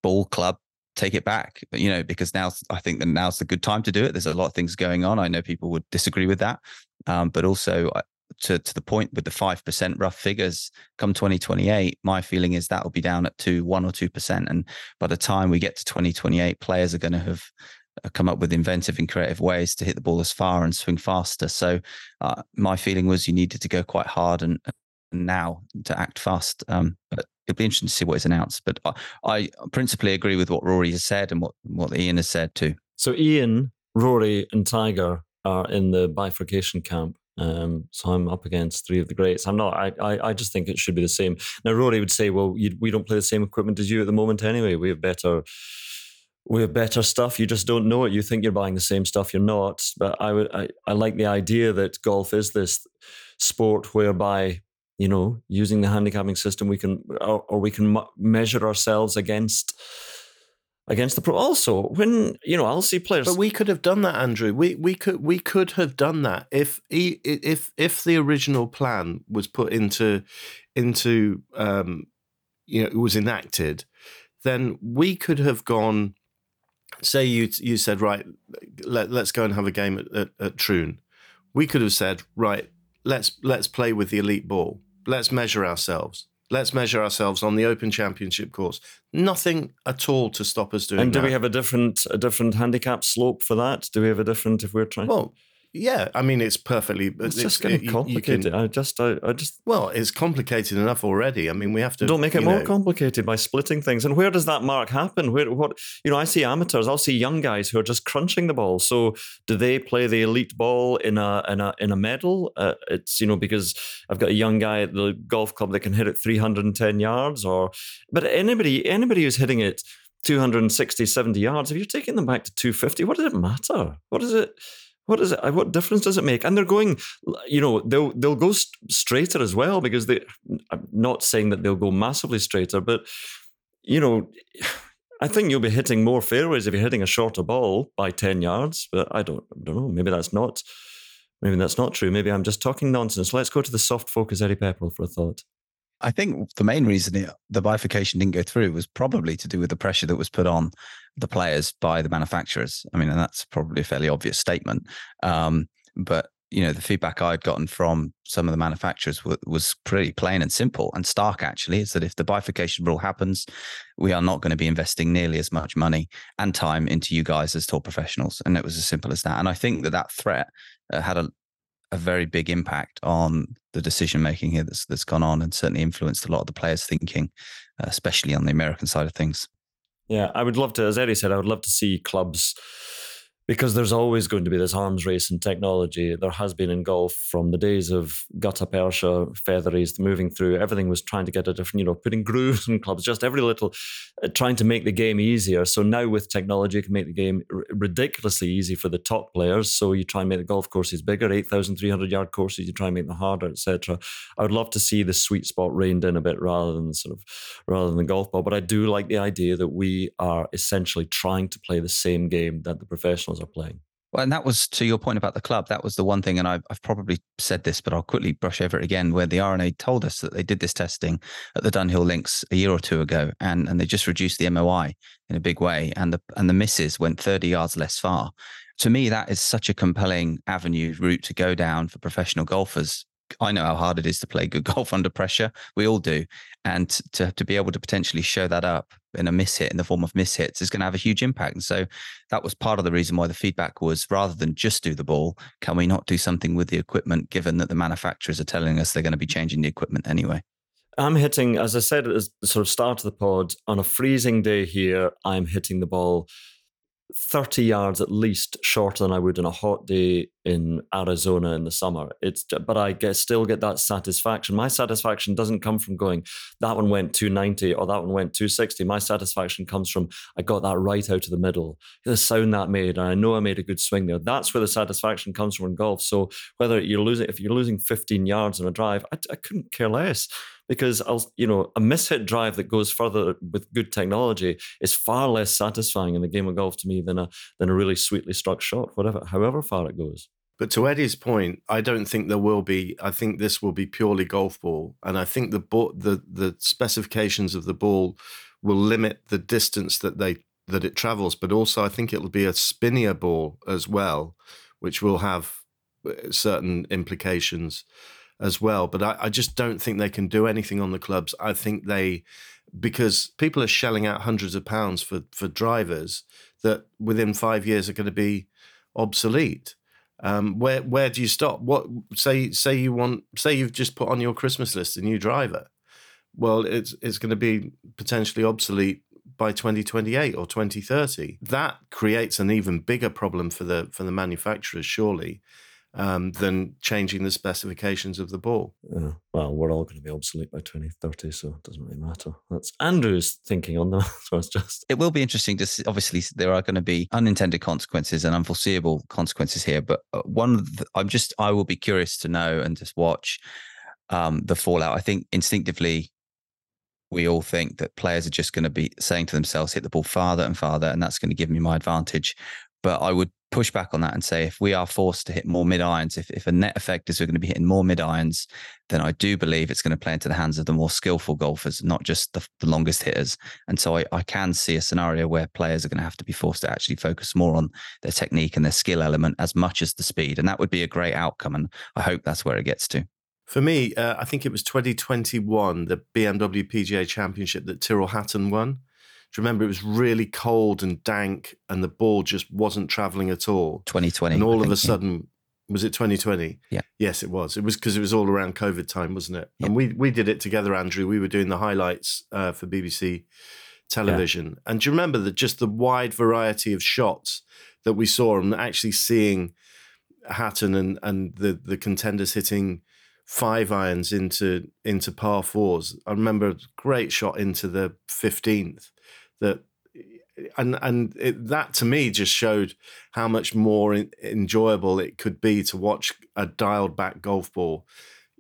ball club, take it back. You know, because now I think that now's the good time to do it. There's a lot of things going on. I know people would disagree with that, um, but also uh, to to the point with the five percent rough figures come 2028, my feeling is that will be down at two, one or two percent, and by the time we get to 2028, players are going to have come up with inventive and creative ways to hit the ball as far and swing faster. So uh, my feeling was you needed to go quite hard and, and now to act fast. Um, but it'll be interesting to see what is announced. But I, I, principally agree with what Rory has said and what, what Iain has said too. So Iain, Rory, and Tiger are in the bifurcation camp. Um, so I'm up against three of the greats. I'm not. I, I, I just think it should be the same. Now Rory would say, "Well, you, we don't play the same equipment as you at the moment anyway. We have better we have better stuff. You just don't know it. You think you're buying the same stuff. You're not. But I would. I, I like the idea that golf is this sport whereby you know using the handicapping system we can or, or we can measure ourselves against against the pro. Also, when you know, I'll see players. But we could have done that, Andrew. We we could we could have done that if if if the original plan was put into into um, you know it was enacted, then we could have gone say you you said right, let, us go and have a game at, at, at Troon. We could have said right, let's let's play with the elite ball. Let's measure ourselves. Let's measure ourselves on the Open Championship course. Nothing at all to stop us doing. That. And do that. we have a different a different handicap slope for that? Do we have a different if we're trying? Well, yeah, I mean it's perfectly. It's, it's just getting complicated. Can, I just, I, I, just. Well, it's complicated enough already. I mean, we have to. Don't make it more know. complicated by splitting things. And where does that mark happen? Where, what, you know, I see amateurs. I'll see young guys who are just crunching the ball. So, do they play the elite ball in a in a in a medal? Uh, it's you know because I've got a young guy at the golf club that can hit it 310 yards, or but anybody anybody who's hitting it 260, 70 yards, if you're taking them back to 250, what does it matter? What is it? What is it? What difference does it make? And they're going, you know, they'll they'll go straighter as well because they. I'm not saying that they'll go massively straighter, but you know, I think you'll be hitting more fairways if you're hitting a shorter ball by 10 yards, but I don't, I don't know. Maybe that's not. Maybe that's not true. Maybe I'm just talking nonsense. Let's go to the soft focus Eddie Pepperell for a thought. I think the main reason it, the bifurcation didn't go through was probably to do with the pressure that was put on the players by the manufacturers. I mean, and that's probably a fairly obvious statement. Um, but you know, the feedback I'd gotten from some of the manufacturers w- was pretty plain and simple and stark. Actually, is that if the bifurcation rule happens, we are not going to be investing nearly as much money and time into you guys as tour professionals, and it was as simple as that. And I think that that threat uh, had a a very big impact on the decision making here that's that's gone on and certainly influenced a lot of the players' thinking, uh, especially on the American side of things. Yeah, I would love to, as Eddie said, I would love to see clubs because there's always going to be this arms race in technology. There has been in golf from the days of Gutta Percha, Featheries, moving through. Everything was trying to get a different, you know, putting grooves in clubs, just every little, uh, trying to make the game easier. So now with technology, you can make the game r- ridiculously easy for the top players. So you try and make the golf courses bigger, 8,300 yard courses, you try and make them harder, etc. I would love to see the sweet spot reined in a bit rather than sort of, rather than the golf ball. But I do like the idea that we are essentially trying to play the same game that the professionals are playing. Well, and that was to your point about the club. That was the one thing, and I've, I've, probably said this, but I'll quickly brush over it again. Where the R&A told us that they did this testing at the Dunhill Links a year or two ago, and and they just reduced the MOI in a big way, and the and the misses went 30 yards less far. To me, that is such a compelling avenue route to go down for professional golfers I know how hard it is to play good *laughs* golf under pressure. We all do. And to, to be able to potentially show that up in a miss hit in the form of miss hits is going to have a huge impact. And so that was part of the reason why the feedback was rather than just do the ball, can we not do something with the equipment, given that the manufacturers are telling us they're going to be changing the equipment anyway? I'm hitting, as I said at the sort of start of the pod, on a freezing day here, I'm hitting the ball 30 yards at least shorter than I would on a hot day in Arizona in the summer. It's but I get still get that satisfaction. My satisfaction doesn't come from going that one went 290 or that one went 260. My satisfaction comes from I got that right out of the middle. The sound that made, and I know I made a good swing there. That's where the satisfaction comes from in golf. So whether you're losing if you're losing 15 yards on a drive, I, I couldn't care less because I'll, you know, a mishit drive that goes further with good technology is far less satisfying in the game of golf to me than a than a really sweetly struck shot, whatever, however far it goes. But to Eddie's point, I don't think there will be. I think this will be purely golf ball, and I think the the the specifications of the ball will limit the distance that they that it travels. But also, I think it'll be a spinnier ball as well, which will have uh, certain implications as well. But I, I just don't think they can do anything on the clubs. I think they because people are shelling out hundreds of pounds for for drivers that within five years are going to be obsolete. Um, where where do you stop? What say say you want say you've just put on your Christmas list a new driver. Well, it's it's going to be potentially obsolete by 2028 or 2030. That creates an even bigger problem for the for the manufacturers, surely um, than changing the specifications of the ball. Yeah. Well, we're all going to be obsolete by 2030, so it doesn't really matter. That's Andrew's thinking on that. *laughs* so it's just. It will be interesting to see. Obviously, there are going to be unintended consequences and unforeseeable consequences here. But uh, one of the, I'm just, I will be curious to know and just watch um, the fallout. I think instinctively, we all think that players are just going to be saying to themselves, hit the ball farther and farther, and that's going to give me my advantage. But I would push back on that and say if we are forced to hit more mid irons, if, if a net effect is we're going to be hitting more mid irons, then I do believe it's going to play into the hands of the more skillful golfers, not just the, the longest hitters. And so I, I can see a scenario where players are going to have to be forced to actually focus more on their technique and their skill element as much as the speed. And that would be a great outcome. And I hope that's where it gets to. For me, uh, I think it was 2021, the BMW PGA Championship that Tyrrell Hatton won. Do you remember it was really cold and dank and the ball just wasn't traveling at all? 2020. And all of think, a sudden, yeah. was it 2020? Yeah. Yes, it was. It was because it was all around COVID time, wasn't it? Yeah. And we, we did it together, Andrew. We were doing the highlights uh, for BBC television. Yeah. And do you remember that just the wide variety of shots that we saw and actually seeing Hatton and, and the, the contenders hitting five irons into into par fours. I remember a great shot into the 15th that and and it, that to me just showed how much more in, enjoyable it could be to watch a dialed back golf ball,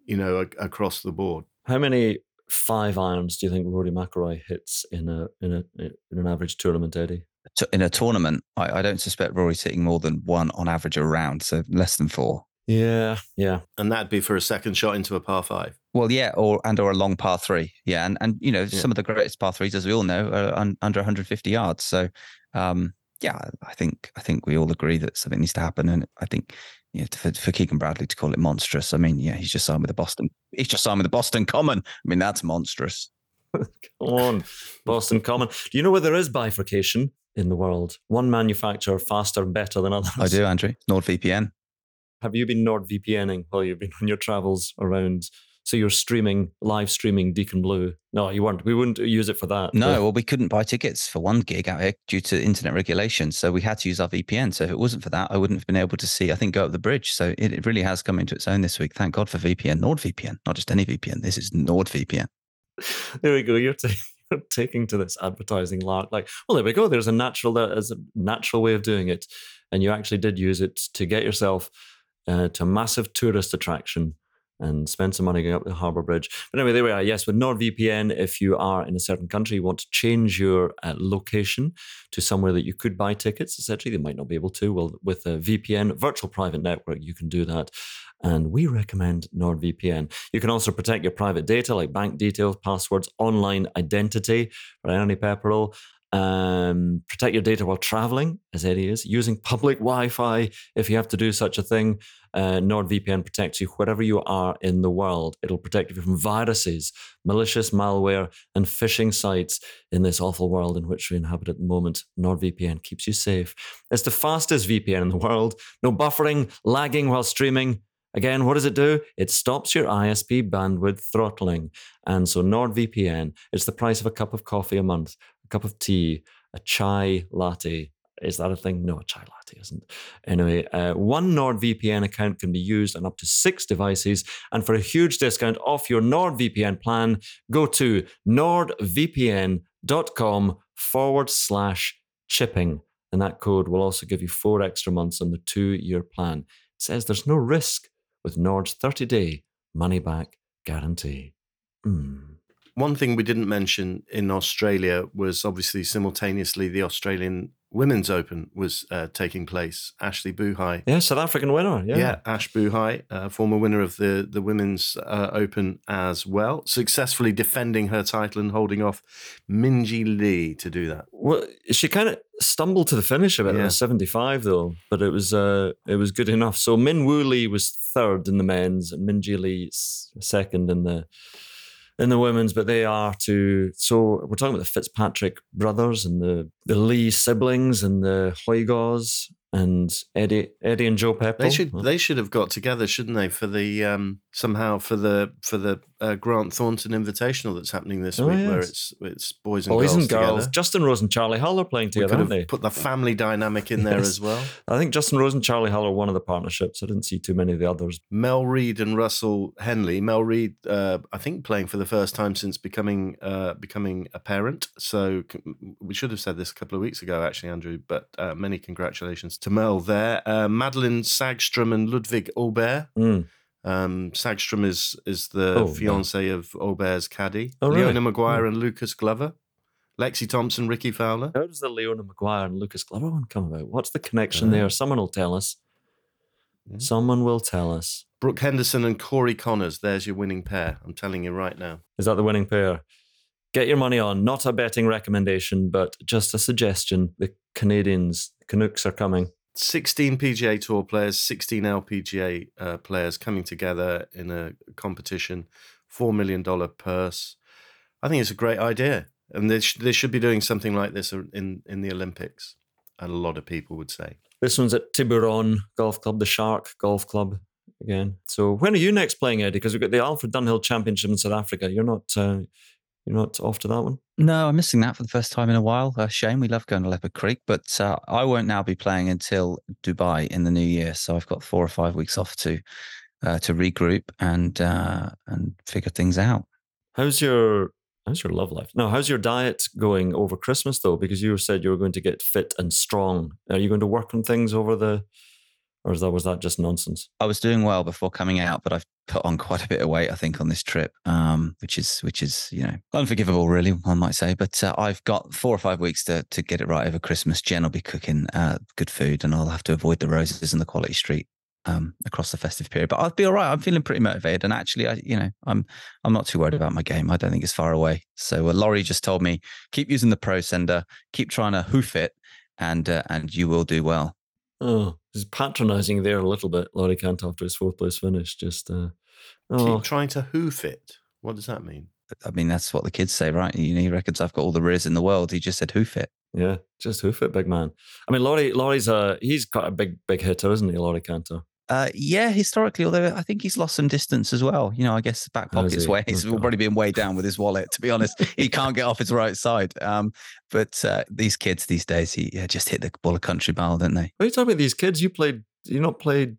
you know, a, across the board. How many five irons do you think Rory McIlroy hits in a in a in an average tournament, Eddie? In a tournament, I, I don't suspect Rory's hitting more than one on average around, so less than four. Yeah, yeah. And that'd be for a second shot into a par five. Well, yeah, or and or a long par three. Yeah, and and you know yeah. some of the greatest par threes, as we all know, are un, under 150 yards. So, um, yeah, I think I think we all agree that something needs to happen, and I think you know, for, for Keegan Bradley to call it monstrous. I mean, yeah, he's just signed with the Boston. He's just signed with the Boston Common. I mean, that's monstrous. *laughs* Come on, Boston Common. Do you know where there is bifurcation in the world? One manufacturer faster and better than others. I do, Andrew. NordVPN. Have you been NordVPNing while you've been *laughs* on your travels around? So you're streaming, live streaming Deacon Blue. No, you weren't. We wouldn't use it for that. No, but... well, we couldn't buy tickets for one gig out here due to internet regulations. So we had to use our VPN. So if it wasn't for that, I wouldn't have been able to see, I think, go up the bridge. So it, it really has come into its own this week. Thank God for VPN, NordVPN, not just any VPN. This is NordVPN. *laughs* There we go. You're, t- *laughs* you're taking to this advertising lark. Like, well, there we go. There's a natural, uh, there's a natural way of doing it. And you actually did use it to get yourself uh, to a massive tourist attraction and spend some money going up the Harbour Bridge. But anyway, there we are. Yes, with NordVPN, if you are in a certain country, you want to change your uh, location to somewhere that you could buy tickets, etc., they might not be able to. Well, with a VPN, virtual private network, you can do that. And we recommend NordVPN. You can also protect your private data like bank details, passwords, online identity for Ernie Pepperell, um, protect your data while traveling, as Eddie is, using public Wi Fi if you have to do such a thing. Uh, NordVPN protects you wherever you are in the world. It'll protect you from viruses, malicious malware, and phishing sites in this awful world in which we inhabit at the moment. NordVPN keeps you safe. It's the fastest VPN in the world. No buffering, lagging while streaming. Again, what does it do? It stops your ISP bandwidth throttling. And so NordVPN, it's the price of a cup of coffee a month cup of tea, a chai latte. Is that a thing? No, a chai latte isn't. Anyway, uh, one NordVPN account can be used on up to six devices. And for a huge discount off your NordVPN plan, go to nordvpn.com forward slash chipping. And that code will also give you four extra months on the two year plan. It says there's no risk with Nord's 30 day money back guarantee. Mm. One thing we didn't mention in Australia was obviously simultaneously the Australian Women's Open was uh, taking place. Ashley Buhai. Yeah, South African winner. Yeah, yeah Ash Buhai, uh, former winner of the, the Women's uh, Open as well, successfully defending her title and holding off Minji Lee to do that. Well, she kind of stumbled to the finish of it. Yeah. 75 though, but it was uh, it was good enough. So Min Woo Lee was third in the men's and Minji Lee second in the in the women's, but they are to. So we're talking about the Fitzpatrick brothers and the the Lee siblings and the Højgaards and Eddie Eddie and Joe Pepper. They should they should have got together, shouldn't they, for the um, somehow for the for the uh, Grant Thornton Invitational that's happening this oh, week, yes. where it's it's boys and boys girls and girls. Together. Justin Rose and Charlie Hull are playing together, aren't they? Put the family dynamic in yes. there as well. I think Justin Rose and Charlie Hull are one of the partnerships. I didn't see too many of the others. Mel Reid and Russell Henley. Mel Reid, uh, I think, playing for the first time since becoming uh, becoming a parent. So we should have said this a couple of weeks ago, actually, Andrew. But uh, many congratulations to Mel there. Uh, Madelene Sagstrom and Ludvig Åberg. Mm. Um, Sagstrom is is the oh, fiance no. of Åberg's caddy. Oh, really? Leona Maguire oh. and Lucas Glover. Lexi Thompson, Rickie Fowler. How does the Leona Maguire and Lucas Glover one come about? What's the connection uh, there? Someone will tell us. Yeah. Someone will tell us. Brooke Henderson and Corey Conners. There's your winning pair. I'm telling you right now. Is that the winning pair? Get your money on. Not a betting recommendation, but just a suggestion. The Canadians, the Canucks are coming. 16 PGA Tour players, 16 LPGA uh, players coming together in a competition, $4 million purse. I think it's a great idea. And they, sh- they should be doing something like this in, in the Olympics. A lot of people would say. This one's at Tiburon Golf Club, the Shark Golf Club again. So when are you next playing, Eddie? Because we've got the Alfred Dunhill Championship in South Africa. You're not uh, you're not off to that one? No, I'm missing that for the first time in a while. Uh, shame. We love going to Leopard Creek, but uh, I won't now be playing until Dubai in the new year. So I've got four or five weeks off to uh, to regroup and uh, and figure things out. How's your How's your love life? No, how's your diet going over Christmas though? Because you said you were going to get fit and strong. Are you going to work on things over the or was that was that just nonsense? I was doing well before coming out, but I've put on quite a bit of weight, I think, on this trip, um, which is which is you know unforgivable, really, one might say. But uh, I've got four or five weeks to to get it right over Christmas. Jen will be cooking uh, good food, and I'll have to avoid the roses and the quality street um, across the festive period. But I'll be all right. I'm feeling pretty motivated, and actually, I you know I'm I'm not too worried about my game. I don't think it's far away. So uh, Laurie just told me keep using the pro sender, keep trying to hoof it, and uh, and you will do well. Oh, he's patronising there a little bit, Laurie Kant, after his fourth place finish. Just uh, oh. keep trying to hoof it. What does that mean? I mean, that's what the kids say, right? You know, he reckons I've got all the rizz in the world. He just said hoof it. Yeah, just hoof it, big man. I mean, Laurie, Laurie's a he's got a big, big hitter, isn't he, Laurie Canter? Uh, yeah, historically, although I think he's lost some distance as well. You know, I guess back pockets way he's oh, probably been way down with his wallet. To be *laughs* honest, he can't get off his right side. Um, but uh, these kids these days, he yeah, just hit the ball a country mile, don't they? Are you talking about these kids? You played, you not played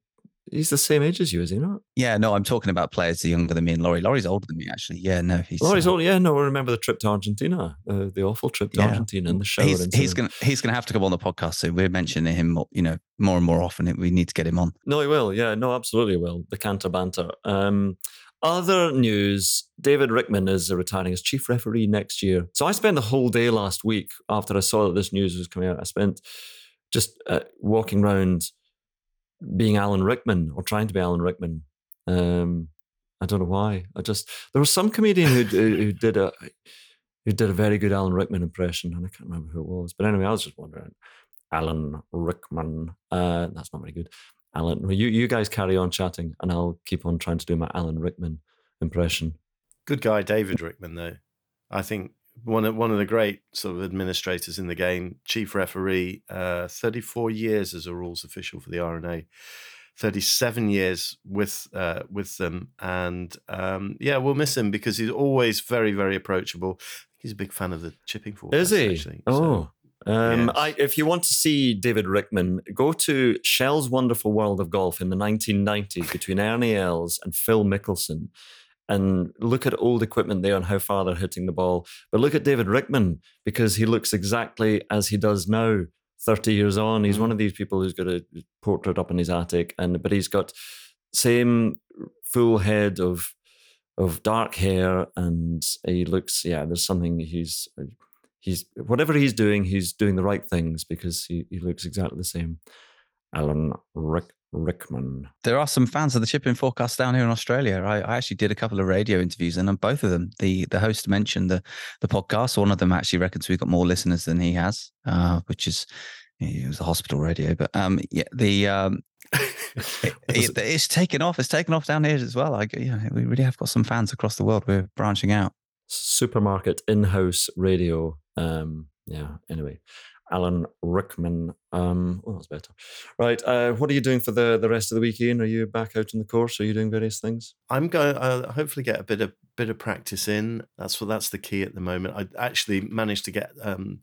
He's the same age as you, is he not? Yeah, no, I'm talking about players younger than me and Laurie. Laurie's older than me, actually. Yeah, no, he's Laurie's uh, older. Yeah, no, I remember the trip to Argentina, uh, the awful trip to yeah. Argentina and the show. He's, he's gonna he's gonna have to come on the podcast soon. We're mentioning him, you know, more and more often. We need to get him on. No, he will. Yeah, no, absolutely will. The canter banter. Um, other news: David Rickman is retiring as chief referee next year. So I spent the whole day last week after I saw that this news was coming out. I spent just uh, walking around being Alan Rickman or trying to be Alan Rickman. Um, I don't know why. I just there was some comedian who who did a who did a very good Alan Rickman impression, and I can't remember who it was. But anyway, I was just wondering, Alan Rickman. Uh, that's not very good. Alan, you you guys carry on chatting, and I'll keep on trying to do my Alan Rickman impression. Good guy, David Rickman. Though I think one of one of the great sort of administrators in the game, chief referee, uh, 34 years as a rules official for the R&A, 37 years with uh, with them, and um, yeah, we'll miss him because he's always very very approachable. He's a big fan of the chipping fork. Is he? Actually, oh. So. Um, yes. I, if you want to see David Rickman, go to Shell's Wonderful World of Golf in the 1990s between Ernie Els and Phil Mickelson and look at old equipment there and how far they're hitting the ball. But look at David Rickman because he looks exactly as he does now. 30 years on, he's mm. one of these people who's got a portrait up in his attic, and but he's got same full head of of dark hair, and he looks yeah. There's something he's he's whatever he's doing, he's doing the right things because he, he looks exactly the same. Alan Rick Rickman. There are some fans of the shipping forecast down here in Australia. I, I, actually did a couple of radio interviews, and on both of them, the the host mentioned the the podcast. One of them actually reckons we've got more listeners than he has, uh, which is it was a hospital radio. But um, yeah, the um, it, *laughs* it, it's taken off. It's taken off down here as well. I, you know, we really have got some fans across the world. We're branching out. Supermarket in-house radio. Um, yeah. Anyway, Alan Rickman. Um, oh, that's better. Right. Uh, what are you doing for the, the rest of the week, Iain? Are you back out in the course? Are you doing various things? I'm going. I'll hopefully get a bit of bit of practice in. That's what that's the key at the moment. I actually managed to get um,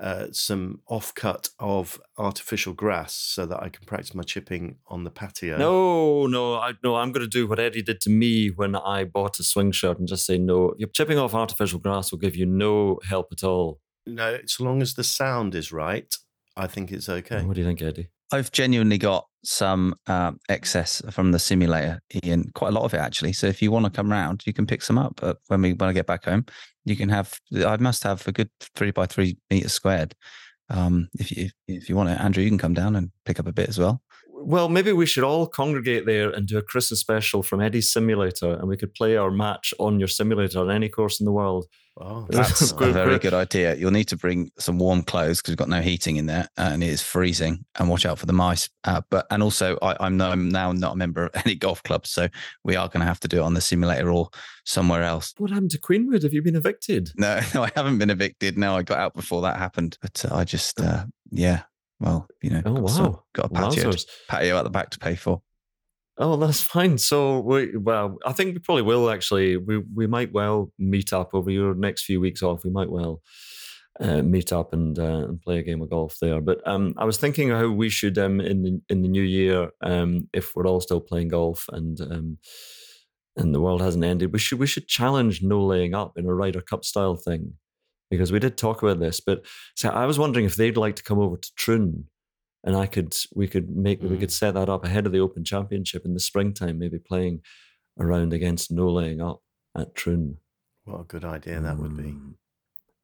uh, some off cut of artificial grass so that I can practice my chipping on the patio. No, no, I no. I'm going to do what Eddie did to me when I bought a swing shirt and just say no. You're chipping off artificial grass will give you no help at all no, as long as the sound is right, I think it's okay. What do you think, Eddie? I've genuinely got some um, excess from the simulator, Iain. Quite a lot of it actually. So if you want to come round, you can pick some up uh, when we when I get back home. You can have. I must have a good three by three meters squared. Um, if you if you want it, Andrew, you can come down and pick up a bit as well. Well, maybe we should all congregate there and do a Christmas special from Eddie's simulator, and we could play our match on your simulator on any course in the world. Oh, that's a very good idea. You'll need to bring some warm clothes because we've got no heating in there uh, and it is freezing. And watch out for the mice. Uh, but and also, I, am no, now not a member of *laughs* any golf clubs, so we are going to have to do it on the simulator or somewhere else. What happened to Queenwood? Have you been evicted? No, *laughs* no, I haven't been evicted. No, I got out before that happened. But uh, I just, uh, yeah, well, you know, oh, wow. So got a patio, patio at the back to pay for. Oh, that's fine. So, we, well, I think we probably will actually. We we might well meet up over your next few weeks off. We might well uh, meet up and uh, and play a game of golf there. But um, I was thinking how we should um, in the in the new year, um, if we're all still playing golf and um, and the world hasn't ended, we should we should challenge no laying up in a Ryder Cup style thing because we did talk about this. But so I was wondering if they'd like to come over to Troon and I could we could make mm. we could set that up ahead of the Open Championship in the springtime, maybe playing around against no laying up at Troon. What a good idea that would be. Mm.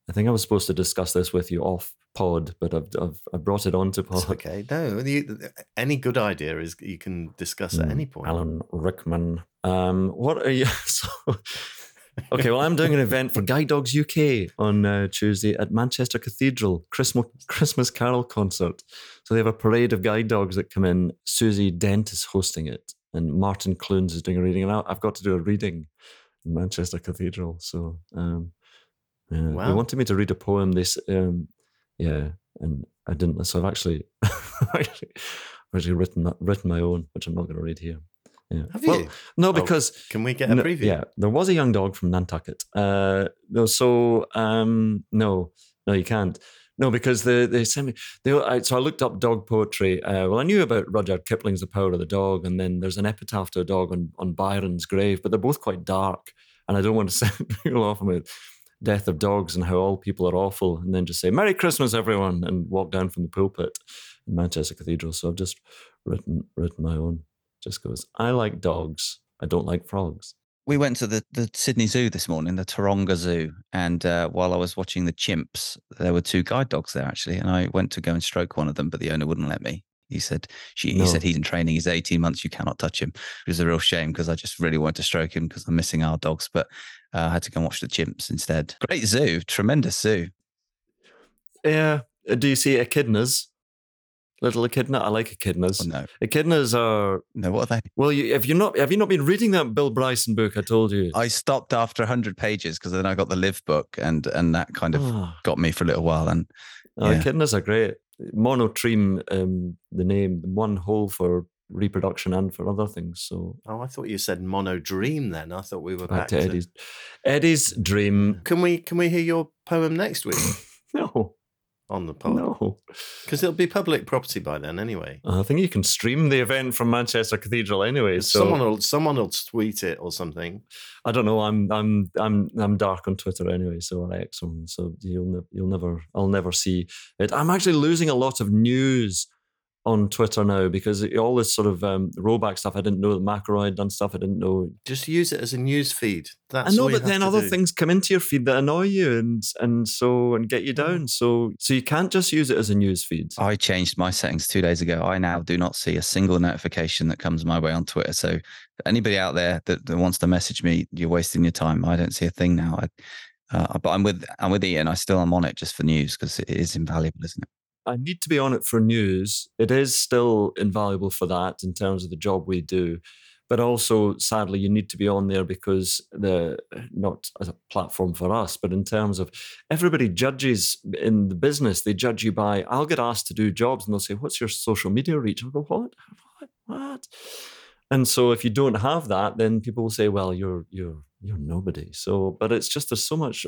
I think I was supposed to discuss this with you off pod, but I've I've, I've brought it on to pod. It's okay, no, you, any good idea is you can discuss at mm, any point. Alan Rickman, um, what are you? *laughs* So, okay, well, I'm doing an event for Guide Dogs UK on uh, Tuesday at Manchester Cathedral Christmas Christmas Carol concert. So they have a parade of guide dogs that come in. Susie Dent is hosting it, and Martin Clunes is doing a reading, and I've got to do a reading in Manchester Cathedral. So um, yeah. Wow. They wanted me to read a poem. This, um, yeah, and I didn't. So I've actually, *laughs* actually, actually written written my own, which I'm not going to read here. Yeah. Have well, you? No, oh, because oh, can we get a preview? Yeah, there was a young dog from Nantucket. Uh, no, so um, no, no, you can't. No, because they they sent me. They, I, so I looked up dog poetry. Uh, well, I knew about Rudyard Kipling's The Power of the Dog, and then there's an epitaph to a dog on on Byron's grave, but they're both quite dark, and I don't want to *laughs* send people off with death of dogs and how all people are awful, and then just say "Merry Christmas, everyone," and walk down from the pulpit in Manchester Cathedral. So I've just written written my own. Just goes, I like dogs. I don't like frogs. We went to the, the Sydney Zoo this morning, the Taronga Zoo, and uh, while I was watching the chimps, there were two guide dogs there actually, and I went to go and stroke one of them, but the owner wouldn't let me. He said she, no. he said he's in training. He's 18 months. You cannot touch him. It was a real shame because I just really wanted to stroke him because I'm missing our dogs. But uh, I had to go and watch the chimps instead. Great zoo, tremendous zoo. Yeah. Uh, do you see echidnas? Little echidna. I like echidnas. Oh, no, echidnas are no. What are they? Well, you, have you not have you not been reading that Bill Bryson book? I told you. I stopped after hundred pages because then I got the Live book, and and that kind of oh. got me for a little while. And oh, yeah. echidnas are great. Monotreme, um, the name, one hole for reproduction and for other things. So, oh, I thought you said mono dream. Then I thought we were back, back to, to Eddie's Eddie's dream. Can we can we hear your poem next week? *laughs* no, on the pod. No, because it'll be public property by then anyway. Uh, I think you can stream the event from Manchester Cathedral anyway. So someone will someone will tweet it or something. I don't know. I'm I'm I'm I'm dark on Twitter anyway, so or X, so you'll ne- you'll never I'll never see it. I'm actually losing a lot of news on Twitter now because all this sort of um, rollback stuff. I didn't know that McIlroy had done stuff. I didn't know. Just use it as a news feed. That's I know, but then other do. things come into your feed that annoy you and and so and get you down. So so you can't just use it as a news feed. I changed my settings two days ago. I now do not see a single notification that comes my way on Twitter. So anybody out there that, that wants to message me, you're wasting your time. I don't see a thing now. I, uh, but I'm with I'm with Iain. I still am on it just for news because it is invaluable, isn't it? I need to be on it for news. It is still invaluable for that in terms of the job we do. But also, sadly, you need to be on there because the not as a platform for us, but in terms of everybody judges in the business, they judge you by. I'll get asked to do jobs, and they'll say, "What's your social media reach?" I'll go, "What? What? What?" And so, if you don't have that, then people will say, "Well, you're you're you're nobody." So, but it's just there's so much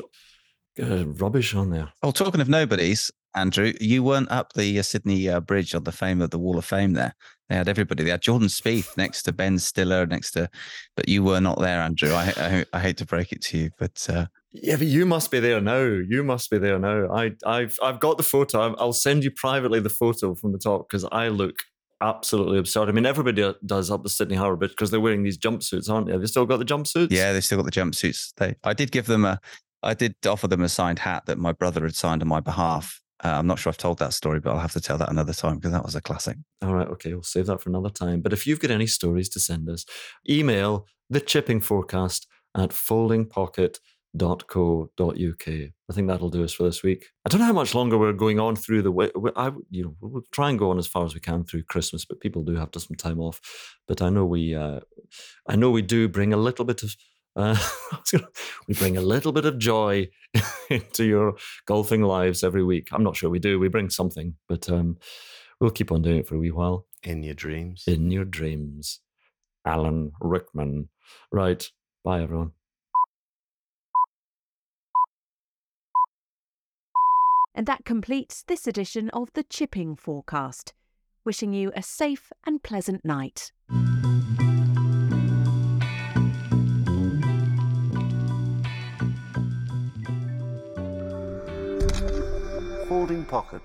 uh, rubbish on there. Oh, talking of nobodies, Andrew, you weren't up the uh, Sydney uh, Bridge on the fame of the Wall of Fame there. They had everybody. They had Jordan Spieth next to Ben Stiller, next to, but you were not there, Andrew. I, I, I hate to break it to you, but uh, yeah, but you must be there now. You must be there now. I, I've, I've got the photo. I'll send you privately the photo from the top because I look absolutely absurd. I mean, everybody does up the Sydney Harbour Bridge because they're wearing these jumpsuits, aren't they? Have they still got the jumpsuits? Yeah, they still got the jumpsuits. They, I did give them a, I did offer them a signed hat that my brother had signed on my behalf uh, I'm not sure I've told that story, but I'll have to tell that another time because that was a classic. All right. Okay. We'll save that for another time. But if you've got any stories to send us, email the chipping forecast at foldingpocket.co.uk. I think that'll do us for this week. I don't know how much longer we're going on through the way. I, you know, we'll try and go on as far as we can through Christmas, but people do have to some time off. But I know we, uh, I know we do bring a little bit of uh, *laughs* we bring a little bit of joy *laughs* into your golfing lives every week. I'm not sure we do. We bring something, but um, we'll keep on doing it for a wee while. In your dreams. In your dreams. Alan Rickman. Right. Bye, everyone. And that completes this edition of the Chipping Forecast. Wishing you a safe and pleasant night. Pocket.